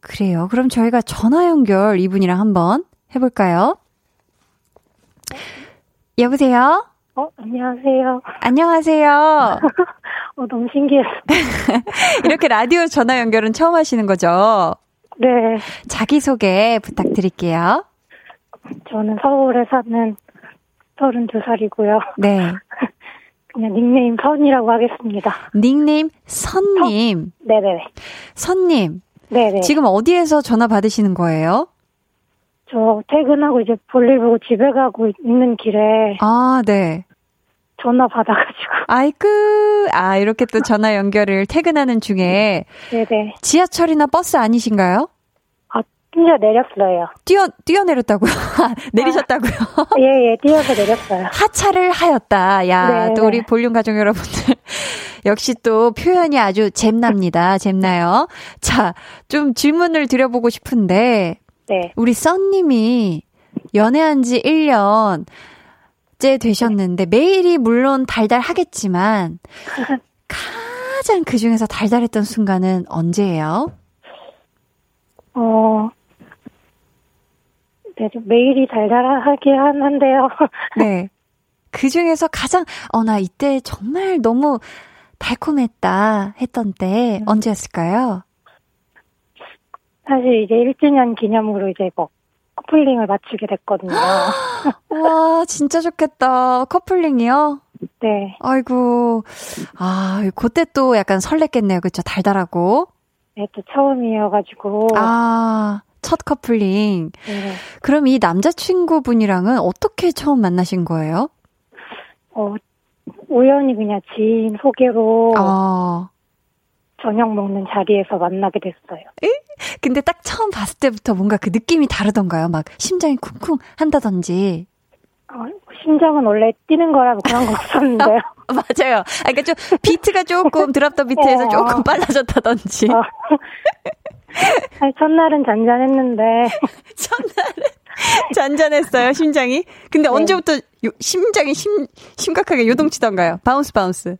그래요. 그럼 저희가 전화 연결 이분이랑 한번 해볼까요? 여보세요? 어, 안녕하세요. 안녕하세요. 어, 너무 신기했어. 이렇게 라디오 전화 연결은 처음 하시는 거죠? 네. 자기소개 부탁드릴게요. 저는 서울에 사는 32살이고요. 네. 그냥 닉네임 선이라고 하겠습니다. 닉네임 선님. 선? 네네네. 선님. 네네. 지금 어디에서 전화 받으시는 거예요? 저 퇴근하고 이제 볼일 보고 집에 가고 있는 길에. 아, 네. 전화 받아가지고. 아이쿠, 아, 이렇게 또 전화 연결을 퇴근하는 중에. 네네. 지하철이나 버스 아니신가요? 아, 뛰어 내렸어요. 뛰어, 뛰어 내렸다고요? 내리셨다고요? 아, 예, 예, 뛰어서 내렸어요. 하차를 하였다. 야, 네, 또 네. 우리 볼륨 가족 여러분들. 역시 또 표현이 아주 잼납니다. 잼나요. 자, 좀 질문을 드려보고 싶은데. 네. 우리 썬님이 연애한 지 1년째 되셨는데, 매일이 물론 달달하겠지만, 가장 그 중에서 달달했던 순간은 언제예요? 어, 네, 좀 매일이 달달하긴 하는데요. 네. 그 중에서 가장, 어, 나 이때 정말 너무 달콤했다 했던 때 언제였을까요? 사실 이제 1주년 기념으로 이제 뭐 커플링을 맞추게 됐거든요. 와, 진짜 좋겠다. 커플링이요? 네. 아이고, 아, 그때 또 약간 설렜겠네요. 그쵸? 달달하고. 네, 또 처음이어가지고. 아, 첫 커플링. 네. 그럼 이 남자친구분이랑은 어떻게 처음 만나신 거예요? 어, 우연히 그냥 지인 소개로 아, 저녁 먹는 자리에서 만나게 됐어요. 근데 딱 처음 봤을 때부터 뭔가 그 느낌이 다르던가요? 막 심장이 쿵쿵 한다든지. 어, 심장은 원래 뛰는 거라고 그런 거 없었는데요. 맞아요. 아, 그러니까 좀 비트가 조금 드랍 더 비트에서 어. 조금 빨라졌다든지. 어. 아니, 첫날은 잔잔했는데, 첫날은 잔잔했어요, 심장이. 근데 네. 언제부터 요- 심장이 심, 심각하게 요동치던가요? Bounce, Bounce.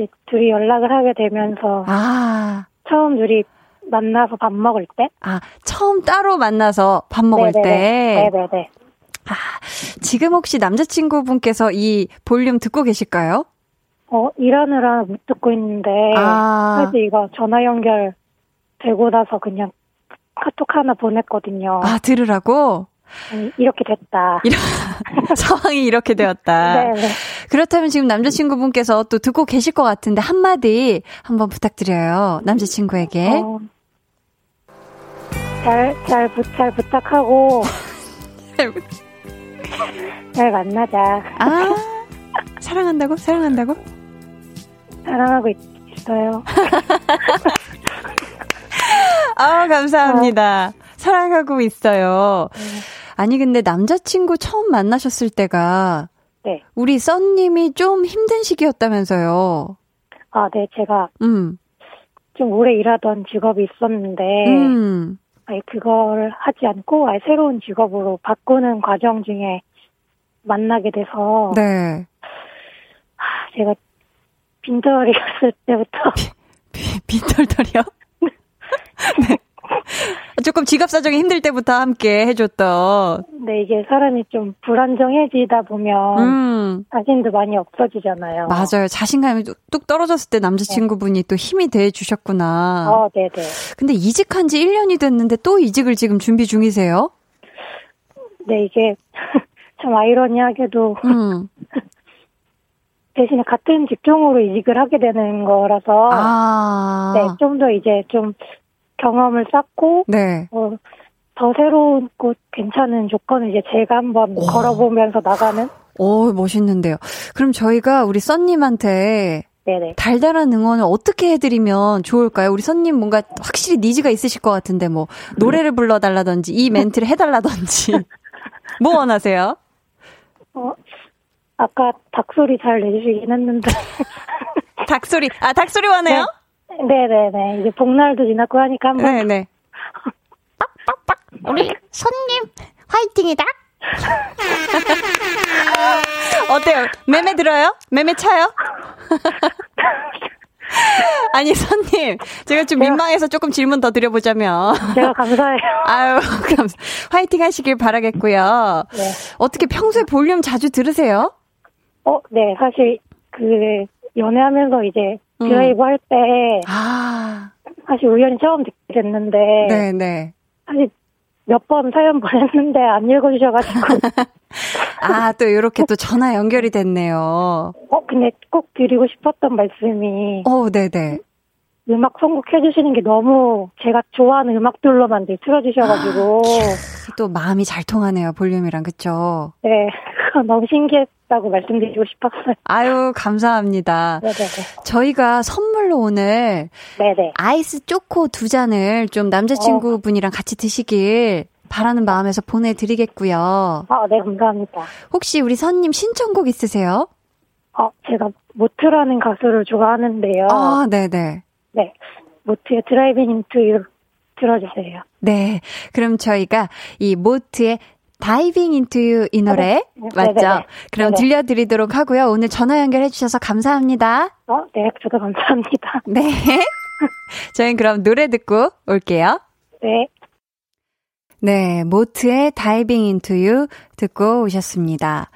이제 둘이 연락을 하게 되면서, 아, 처음 둘이 만나서 밥 먹을 때? 아, 처음 따로 만나서 밥 먹을 때. 네네네. 아, 지금 혹시 남자친구분께서 이 볼륨 듣고 계실까요? 어, 일하느라 못 듣고 있는데, 아, 그래서 이거 전화 연결 되고 나서 그냥 카톡 하나 보냈거든요. 아, 들으라고? 아니, 이렇게 됐다. 이런, 상황이 이렇게 되었다. 네네. 그렇다면 지금 남자친구분께서 또 듣고 계실 것 같은데 한마디 한번 부탁드려요. 남자친구에게. 어, 잘, 잘, 부, 잘 부탁하고, 잘 만나자. 아, 사랑한다고? 사랑한다고? 사랑하고 있, 있어요. 아, 감사합니다. 사랑하고 있어요. 아니, 근데 남자친구 처음 만나셨을 때가 네. 우리 썬님이 좀 힘든 시기였다면서요. 아, 네, 제가 음, 좀 오래 일하던 직업이 있었는데, 음. 아예 그걸 하지 않고 아예 새로운 직업으로 바꾸는 과정 중에 만나게 돼서, 네. 아, 제가 빈털이었을 때부터, 비- 빈털털이요? 네. 조금 지갑 사정이 힘들 때부터 함께 해줬던. 근데 이게 사람이 좀 불안정해지다 보면, 음. 자신도 많이 없어지잖아요. 맞아요. 자신감이 뚝- 뚝 떨어졌을 때 남자친구분이 또 힘이 돼 주셨구나. 어, 네네. 근데 이직한 지 1년이 됐는데 또 이직을 지금 준비 중이세요? 네, 이게 참 아이러니하게도 음. 대신에 같은 직종으로 이직을 하게 되는 거라서, 아. 네, 좀 더 이제 좀 경험을 쌓고, 네. 어, 더 새로운 곳 괜찮은 조건을 이제 제가 한번 오. 걸어보면서 나가는? 오, 멋있는데요. 그럼 저희가 우리 썬님한테 네네. 달달한 응원을 어떻게 해드리면 좋을까요? 우리 썬님 뭔가 확실히 니즈가 있으실 것 같은데 뭐 노래를 불러달라든지 이 멘트를 해달라든지 뭐 원하세요? 어, 아까 닭소리 잘 내주시긴 했는데. 닭소리 아 닭소리 원해요? 네네네. 이제 복날도 지났고 하니까 한번. 네네. 우리 손님 화이팅이다. 어때요? 매매 들어요? 매매 차요? 아니 선님 제가 좀 민망해서 조금 질문 더 드려보자면 제가 감사해요. 아유 감사 화이팅 하시길 바라겠고요. 네. 어떻게 평소에 볼륨 자주 들으세요? 어, 네. 사실 그 연애하면서 이제 음. 드라이브 할 때 아 사실 우연히 처음 듣게 됐는데 네네. 사실 몇 번 사연 보냈는데 안 읽어주셔가지고 아, 또 이렇게 또 전화 연결이 됐네요. 어 근데 꼭 드리고 싶었던 말씀이 어, 네네. 음악 선곡해 주시는 게 너무 제가 좋아하는 음악들로만 늘 틀어주셔가지고 또 마음이 잘 통하네요, 볼륨이랑, 그쵸? 네 너무 신기했다고 말씀드리고 싶었어요. 아유, 감사합니다. 네네네 저희가 선물로 오늘 네네 아이스 초코 두 잔을 좀 남자친구분이랑 같이 드시길 바라는 마음에서 보내드리겠고요. 아 네 감사합니다. 혹시 우리 선님 신청곡 있으세요? 어 제가 모트라는 가수를 좋아하는데요. 아, 네네. 네 모트의 Diving Into You 들어주세요. 네. 그럼 저희가 이 모트의 Diving Into You 이 노래 네, 맞죠? 네네네. 그럼 네네. 들려드리도록 하고요. 오늘 전화 연결해 주셔서 감사합니다. 어, 네, 저도 감사합니다. 네. 저희는 그럼 노래 듣고 올게요. 네. 네, 모트의 다이빙 인투 유 듣고 오셨습니다.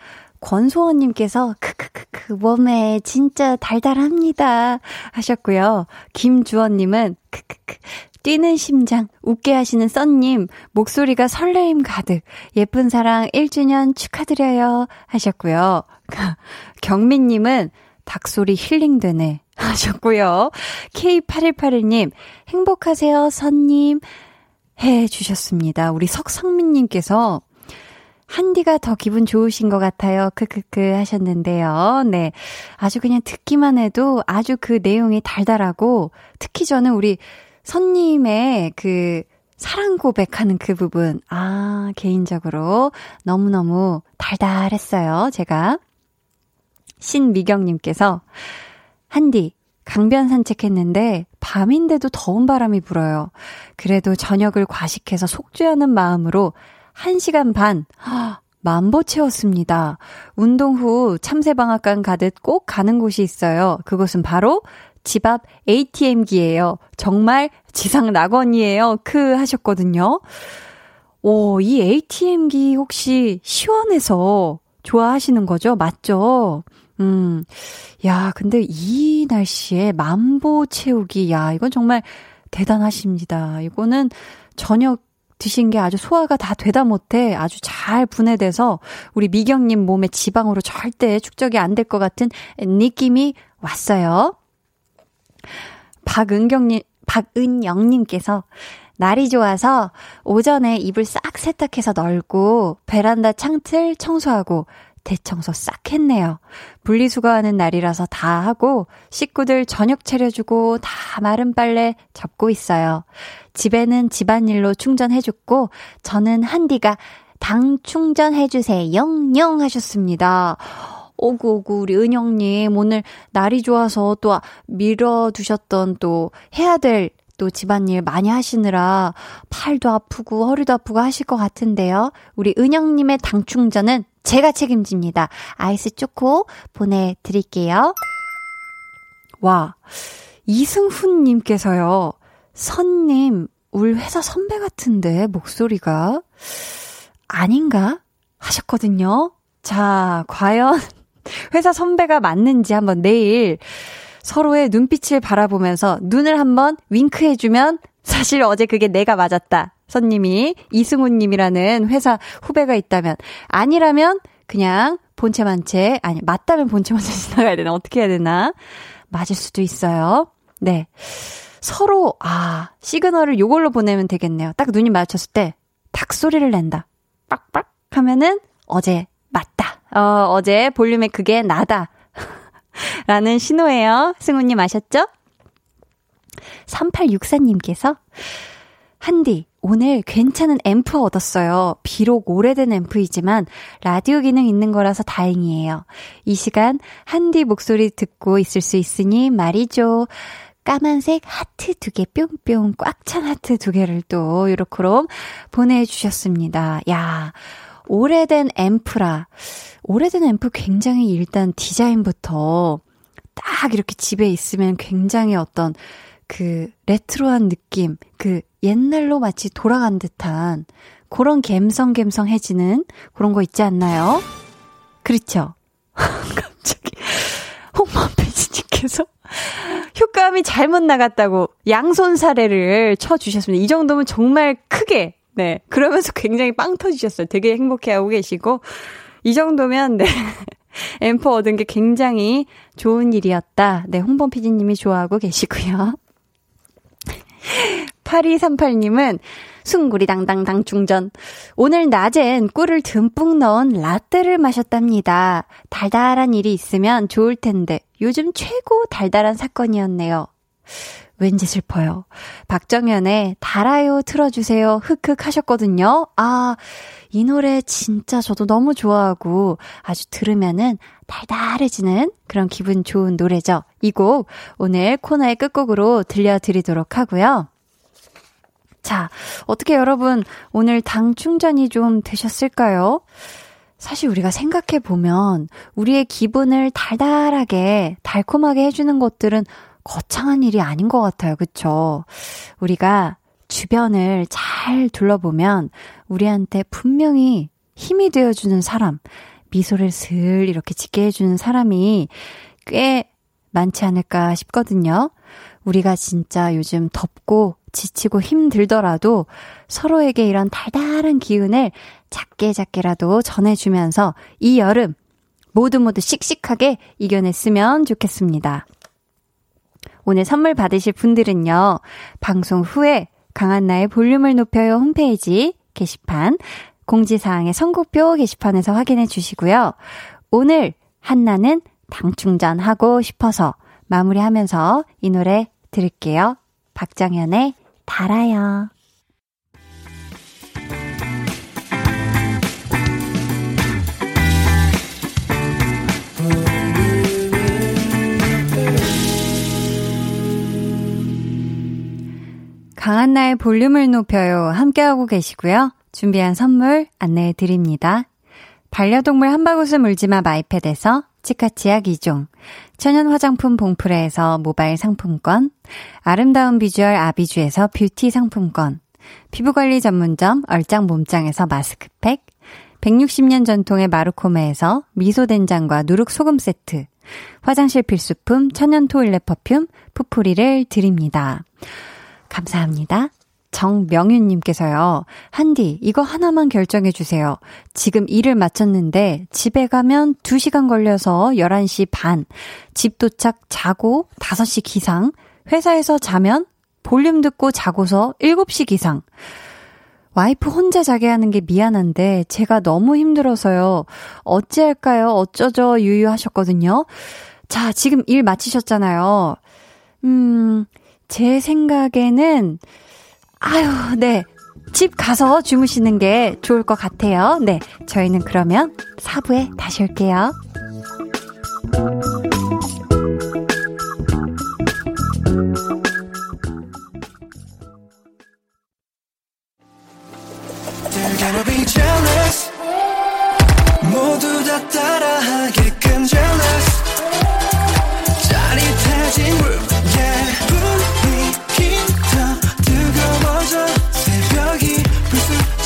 권소원님께서 크크크크 웜에 진짜 달달합니다 하셨고요. 김주원님은 크크크 뛰는 심장 웃게 하시는 썬님 목소리가 설레임 가득 예쁜 사랑 1주년 축하드려요 하셨고요. 경민님은 닭소리 힐링되네. 하셨고요. K8181님, 행복하세요, 선님. 해 주셨습니다. 우리 석상민님께서 한디가 더 기분 좋으신 것 같아요. 크크크 하셨는데요. 네. 아주 그냥 듣기만 해도 아주 그 내용이 달달하고 특히 저는 우리 선님의 그 사랑 고백하는 그 부분, 아, 개인적으로 너무너무 달달했어요. 제가. 신미경님께서, 한디, 강변 산책했는데 밤인데도 더운 바람이 불어요. 그래도 저녁을 과식해서 속죄하는 마음으로 1시간 반, 만보 채웠습니다. 운동 후 참새방앗간 가듯 꼭 가는 곳이 있어요. 그곳은 바로 집 앞 ATM기예요. 정말 지상 낙원이에요. 크 하셨거든요. 오, 이 ATM기 혹시 시원해서 좋아하시는 거죠? 맞죠? 음, 야, 근데 이 날씨에 만보 채우기, 야, 이건 정말 대단하십니다. 이거는 저녁 드신 게 아주 소화가 다 되다 못해 아주 잘 분해돼서 우리 미경님 몸에 지방으로 절대 축적이 안 될 것 같은 느낌이 왔어요. 박은경님, 박은영님께서 날이 좋아서 오전에 이불 싹 세탁해서 널고 베란다 창틀 청소하고 대청소 싹 했네요. 분리수거하는 날이라서 다 하고 식구들 저녁 차려주고 다 마른 빨래 접고 있어요. 집에는 집안일로 충전해줬고 저는 한디가 당 충전해주세요. 영영 하셨습니다. 오구 오구 우리 은영님 오늘 날이 좋아서 또 밀어두셨던 또 해야 될 또 집안일 많이 하시느라 팔도 아프고 허리도 아프고 하실 것 같은데요. 우리 은영님의 당 충전은 제가 책임집니다. 아이스 초코 보내드릴게요. 와, 이승훈님께서요. 선님, 울 회사 선배 같은데, 목소리가. 아닌가? 하셨거든요. 자, 과연 회사 선배가 맞는지 한번 내일 서로의 눈빛을 바라보면서 눈을 한번 윙크해주면 사실 어제 그게 내가 맞았다. 선님이 이승훈님이라는 회사 후배가 있다면 아니라면 그냥 본체 만체 아니 맞다면 본체 만체 지나가야 되나 어떻게 해야 되나 맞을 수도 있어요. 네. 서로 아 시그널을 요걸로 보내면 되겠네요. 딱 눈이 마주쳤을 때 닭 소리를 낸다. 빡빡 하면은 어제 맞다. 어, 어제 볼륨의 그게 나다. 라는 신호예요. 승우님 아셨죠? 3864님께서 한디, 오늘 괜찮은 앰프 얻었어요. 비록 오래된 앰프이지만 라디오 기능 있는 거라서 다행이에요. 이 시간 한디 목소리 듣고 있을 수 있으니 말이죠. 까만색 하트 두 개 뿅뿅 꽉 찬 하트 두 개를 또 요렇게로 보내주셨습니다. 야, 오래된 앰프라. 오래된 앰프 굉장히 일단 디자인부터 딱 이렇게 집에 있으면 굉장히 어떤 그 레트로한 느낌, 그 옛날로 마치 돌아간 듯한 그런 갬성갬성해지는 그런 거 있지 않나요? 그렇죠? 갑자기 홍만 PD님께서 효과음이 잘못 나갔다고 양손 사례를 쳐주셨습니다. 이 정도면 정말 크게 네 그러면서 굉장히 빵 터지셨어요. 되게 행복해하고 계시고 이 정도면 네 앰프 얻은 게 굉장히 좋은 일이었다. 네 홍범 PD님이 좋아하고 계시고요. 8238님은 숭구리 당당당 충전. 오늘 낮엔 꿀을 듬뿍 넣은 라떼를 마셨답니다. 달달한 일이 있으면 좋을 텐데 요즘 최고 달달한 사건이었네요. 왠지 슬퍼요. 박정현의 달아요 틀어주세요. 흑흑 하셨거든요. 아, 이 노래 진짜 저도 너무 좋아하고 아주 들으면은 달달해지는 그런 기분 좋은 노래죠. 이 곡 오늘 코너의 끝곡으로 들려드리도록 하고요. 자, 어떻게 여러분 오늘 당 충전이 좀 되셨을까요? 사실 우리가 생각해 보면 우리의 기분을 달달하게 달콤하게 해주는 것들은 거창한 일이 아닌 것 같아요. 그쵸? 우리가 주변을 잘 둘러보면 우리한테 분명히 힘이 되어주는 사람, 미소를 슬 이렇게 짓게 해주는 사람이 꽤 많지 않을까 싶거든요. 우리가 진짜 요즘 덥고 지치고 힘들더라도 서로에게 이런 달달한 기운을 작게 작게라도 전해주면서 이 여름 모두 모두 씩씩하게 이겨냈으면 좋겠습니다. 오늘 선물 받으실 분들은요, 방송 후에 강한나의 볼륨을 높여요 홈페이지 게시판, 공지사항의 선곡표 게시판에서 확인해 주시고요. 오늘 한나는 당충전하고 싶어서 마무리하면서 이 노래 들을게요. 박정현의 달아요. 강한나의 볼륨을 높여요. 함께하고 계시고요. 준비한 선물 안내해 드립니다. 반려동물 한바구스 물지마 마이패드에서 치카치약 2종, 천연 화장품 봉프레에서 모바일 상품권, 아름다운 비주얼 아비주에서 뷰티 상품권, 피부관리 전문점 얼짱 몸짱에서 마스크팩, 160년 전통의 마루코메에서 미소된장과 누룩소금 세트, 화장실 필수품 천연 toilet perfume 푸풀이를 드립니다. 감사합니다. 정명윤님께서요, 한디, 이거 하나만 결정해주세요. 지금 일을 마쳤는데, 집에 가면 2시간 걸려서 11시 반, 집 도착 자고 5시 기상, 회사에서 자면 볼륨 듣고 자고서 7시 기상. 와이프 혼자 자게 하는 게 미안한데, 제가 너무 힘들어서요. 어찌할까요? 어쩌죠? 유유하셨거든요. 자, 지금 일 마치셨잖아요. 음, 제 생각에는, 아유, 네. 집 가서 주무시는 게 좋을 것 같아요. 네. 저희는 그러면 4부에 다시 올게요. 모두 다 따라하게끔 jealous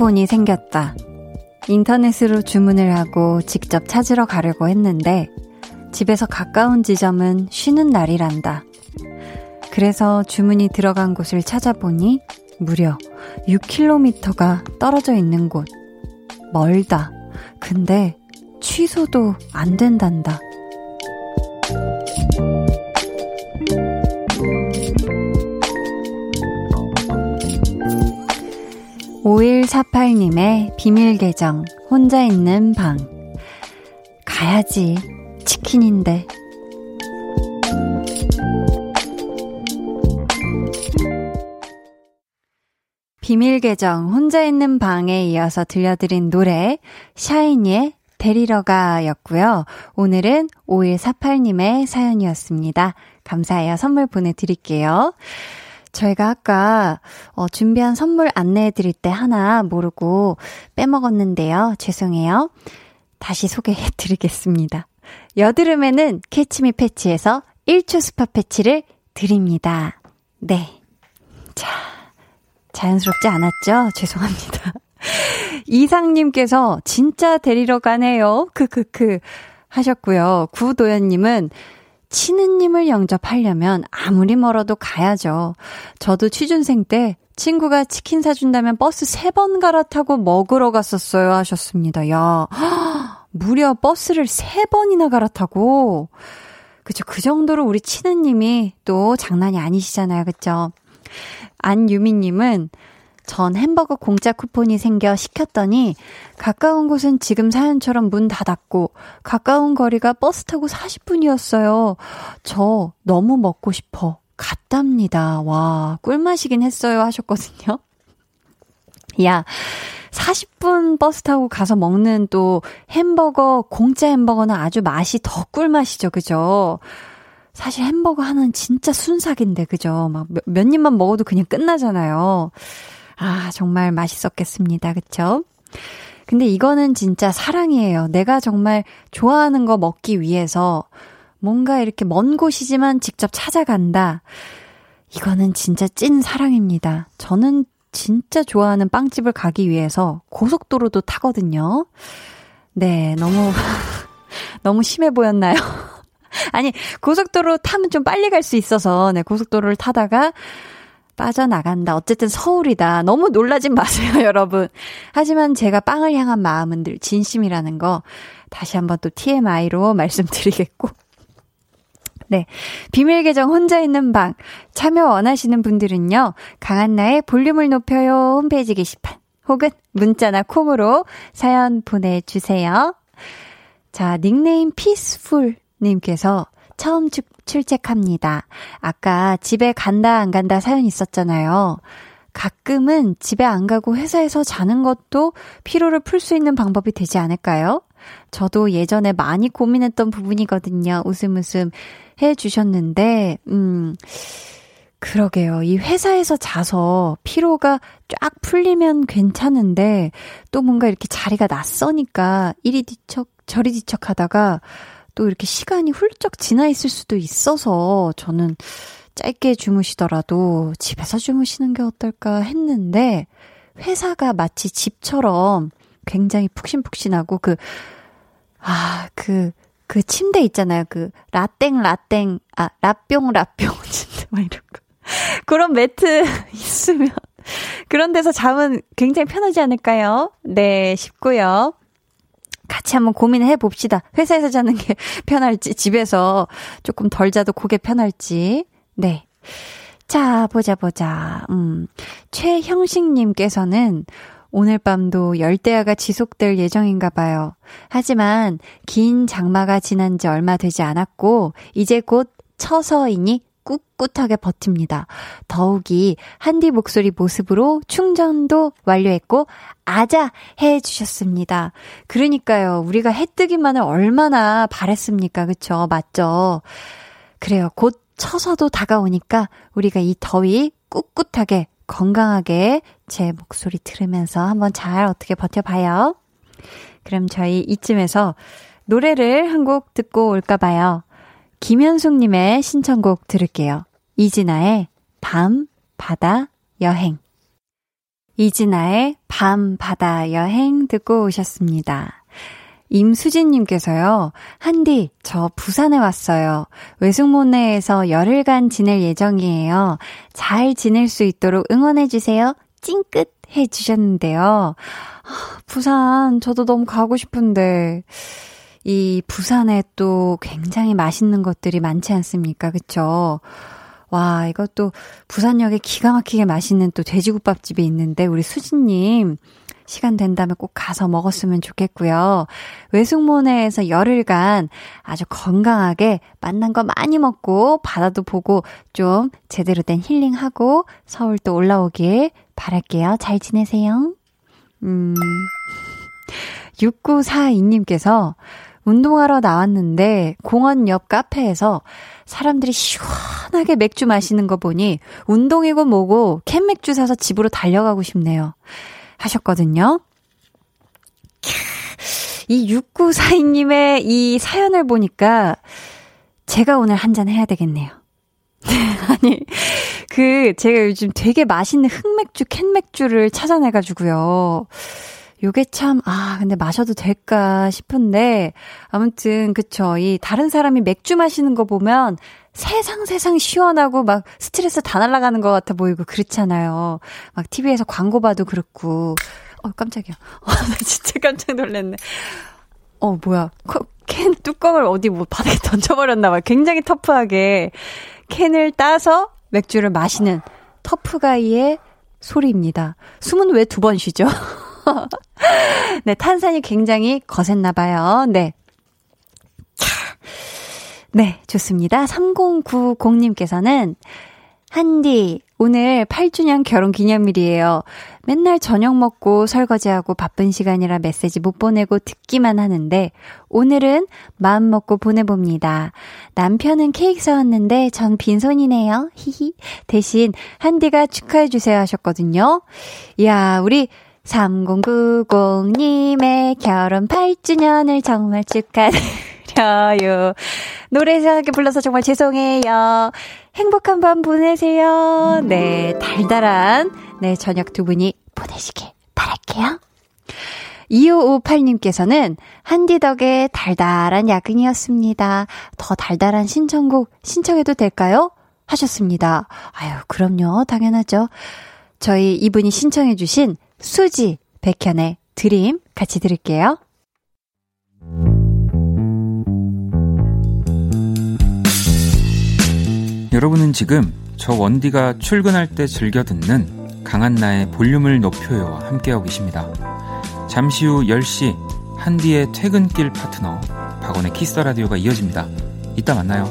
쿠폰이 생겼다. 인터넷으로 주문을 하고 직접 찾으러 가려고 했는데 집에서 가까운 지점은 쉬는 날이란다. 그래서 주문이 들어간 곳을 찾아보니 무려 6km가 떨어져 있는 곳. 멀다. 근데 취소도 안 된단다. 비밀 계정, 혼자 있는 방. 가야지. 치킨인데. 비밀 계정 혼자 있는 방에 이어서 들려드린 노래 샤이니의 데리러 가였고요. 오늘은 5148님의 사연이었습니다. 감사해요. 선물 보내드릴게요. 저희가 아까 어, 준비한 선물 안내해 드릴 때 하나 모르고 빼먹었는데요. 죄송해요. 다시 소개해 드리겠습니다. 여드름에는 캐치미 패치에서 1초 스팟 패치를 드립니다. 네. 자, 자연스럽지 않았죠? 죄송합니다. 이상님께서 진짜 데리러 가네요. 크크크 하셨고요. 구도연님은 치느님을 영접하려면 아무리 멀어도 가야죠. 저도 취준생 때 친구가 치킨 사준다면 버스 세 번 갈아타고 먹으러 갔었어요 하셨습니다. 야. 무려 버스를 세 번이나 갈아타고, 그쵸. 그 정도로 우리 치느님이 또 장난이 아니시잖아요. 그쵸. 안유미님은 전 햄버거 공짜 쿠폰이 생겨 시켰더니 가까운 곳은 지금 사연처럼 문 닫았고 가까운 거리가 버스 타고 40분이었어요. 저 너무 먹고 싶어. 갔답니다. 와, 꿀맛이긴 했어요. 하셨거든요. 야, 40분 버스 타고 가서 먹는 또 햄버거, 공짜 햄버거는 아주 맛이 더 꿀맛이죠. 그죠? 사실 햄버거 하나는 진짜 순삭인데, 그죠? 막 몇, 몇 입만 먹어도 그냥 끝나잖아요. 아, 정말 맛있었겠습니다. 그쵸? 근데 이거는 진짜 사랑이에요. 내가 정말 좋아하는 거 먹기 위해서 뭔가 이렇게 먼 곳이지만 직접 찾아간다. 이거는 진짜 찐 사랑입니다. 저는 진짜 좋아하는 빵집을 가기 위해서 고속도로도 타거든요. 네, 너무, 너무 심해 보였나요? 아니, 고속도로 타면 좀 빨리 갈 수 있어서, 네, 고속도로를 타다가 빠져나간다. 어쨌든 서울이다. 너무 놀라진 마세요, 여러분. 하지만 제가 빵을 향한 마음은 늘 진심이라는 거 다시 한번 또 TMI로 말씀드리겠고. 네. 비밀 계정 혼자 있는 방 참여 원하시는 분들은요. 강한나의 볼륨을 높여요 홈페이지 게시판 혹은 문자나 콩으로 사연 보내 주세요. 자, 닉네임 피스풀 님께서 처음 출, 출첵합니다. 아까 집에 간다 안 간다 사연 있었잖아요. 가끔은 집에 안 가고 회사에서 자는 것도 피로를 풀 수 있는 방법이 되지 않을까요? 저도 예전에 많이 고민했던 부분이거든요. 웃음 웃음 해 주셨는데, 음, 그러게요. 이 회사에서 자서 피로가 쫙 풀리면 괜찮은데, 또 뭔가 이렇게 자리가 낯서니까 이리 뒤척, 저리 뒤척 하다가 또 이렇게 시간이 훌쩍 지나 있을 수도 있어서 저는 짧게 주무시더라도 집에서 주무시는 게 어떨까 했는데, 회사가 마치 집처럼 굉장히 푹신푹신하고 그, 아, 그, 그 침대 있잖아요. 그, 라땡, 라땡, 아, 라뿅, 라뿅, 진짜 막 이런 거. 그런 매트 있으면, 그런 데서 잠은 굉장히 편하지 않을까요? 네, 싶고요. 같이 한번 고민해 봅시다. 회사에서 자는 게 편할지, 집에서 조금 덜 자도 그게 편할지. 네. 자, 보자, 보자. 음, 최형식님께서는 오늘 밤도 열대야가 지속될 예정인가 봐요. 하지만 긴 장마가 지난 지 얼마 되지 않았고, 이제 곧 처서이니 꿋꿋하게 버팁니다. 더욱이 한디 목소리 모습으로 충전도 완료했고, 아자! 해 주셨습니다. 그러니까요, 우리가 해 뜨기만을 얼마나 바랬습니까? 그쵸? 맞죠? 그래요. 곧 처서도 다가오니까 우리가 이 더위 꿋꿋하게 건강하게 제 목소리 들으면서 한번 잘 어떻게 버텨봐요. 그럼 저희 이쯤에서 노래를 한 곡 듣고 올까 봐요. 김현숙님의 신청곡 들을게요. 이진아의 밤, 바다, 여행. 이진아의 밤, 바다, 여행 듣고 오셨습니다. 임수진님께서요, 한디, 저 부산에 왔어요. 외숙모네에서 열흘간 지낼 예정이에요. 잘 지낼 수 있도록 응원해주세요. 찡긋 해주셨는데요. 아, 부산, 저도 너무 가고 싶은데, 이 부산에 또 굉장히 맛있는 것들이 많지 않습니까? 그쵸? 와, 이것도 부산역에 기가 막히게 맛있는 또 돼지국밥집이 있는데, 우리 수진님, 시간 된다면 꼭 가서 먹었으면 좋겠고요. 외숙모네에서 열흘간 아주 건강하게 만난 거 많이 먹고 바다도 보고 좀 제대로 된 힐링하고 서울 또 올라오길 바랄게요. 잘 지내세요. 음. 6942님께서 운동하러 나왔는데 공원 옆 카페에서 사람들이 시원하게 맥주 마시는 거 보니 운동이고 뭐고 캔 맥주 사서 집으로 달려가고 싶네요. 하셨거든요. 이 6942님의 이 사연을 보니까 제가 오늘 한 잔 해야 되겠네요. 아니, 그, 제가 요즘 되게 맛있는 흑맥주, 캔맥주를 찾아내가지고요. 요게 참, 아, 근데 마셔도 될까 싶은데, 아무튼, 그쵸. 이, 다른 사람이 맥주 마시는 거 보면, 세상 세상 시원하고 막 스트레스 다 날아가는 것 같아 보이고 그렇잖아요. 막 TV에서 광고 봐도 그렇고. 어, 깜짝이야. 어, 나 진짜 깜짝 놀랐네. 어, 뭐야. 캔 뚜껑을 어디 뭐 바닥에 던져버렸나 봐. 굉장히 터프하게 캔을 따서 맥주를 마시는 터프가이의 소리입니다. 숨은 왜 두 번 쉬죠? 네, 탄산이 굉장히 거셌나 봐요. 네. 네, 좋습니다. 3090님께서는 한디, 오늘 8주년 결혼 기념일이에요. 맨날 저녁 먹고 설거지하고 바쁜 시간이라 메시지 못 보내고 듣기만 하는데, 오늘은 마음 먹고 보내봅니다. 남편은 케이크 사왔는데 전 빈손이네요. 히히. 대신 한디가 축하해주세요 하셨거든요. 이야, 우리 3090님의 결혼 8주년을 정말 축하드려요. 노래 이상하게 불러서 정말 죄송해요. 행복한 밤 보내세요. 네, 달달한, 네, 저녁 두 분이 보내시길 바랄게요. 2558님께서는 한디 덕에 달달한 야근이었습니다. 더 달달한 신청곡 신청해도 될까요? 하셨습니다. 아유, 그럼요. 당연하죠. 저희 이분이 신청해주신 수지, 백현의 드림 같이 들을게요. 여러분은 지금 저 원디가 출근할 때 즐겨 듣는 강한나의 볼륨을 높여요와 함께하고 계십니다. 잠시 후 10시 한디의 퇴근길 파트너 박원의 키스 라디오가 이어집니다. 이따 만나요.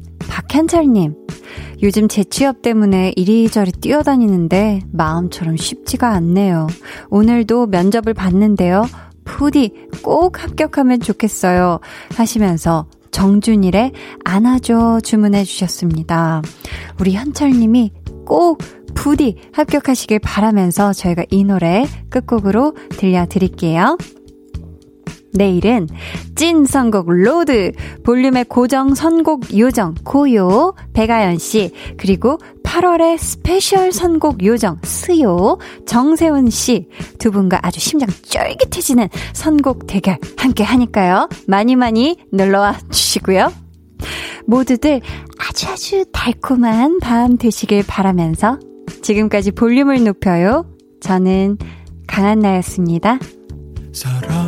박현철님. 요즘 재취업 때문에 이리저리 뛰어다니는데 마음처럼 쉽지가 않네요. 오늘도 면접을 봤는데요. 부디 꼭 합격하면 좋겠어요. 하시면서 정준일의 안아줘 주문해 주셨습니다. 우리 현철님이 꼭 부디 합격하시길 바라면서 저희가 이 노래 끝곡으로 들려드릴게요. 내일은 찐 선곡 road 볼륨의 고정 선곡 요정 고요 배가연 씨 그리고 8월의 스페셜 선곡 요정 스요 정세훈 씨 두 분과 아주 심장 쫄깃해지는 선곡 대결 함께 하니까요. 많이 많이 놀러와 주시고요. 모두들 아주 아주 달콤한 밤 되시길 바라면서 지금까지 볼륨을 높여요. 저는 강한나였습니다. 서로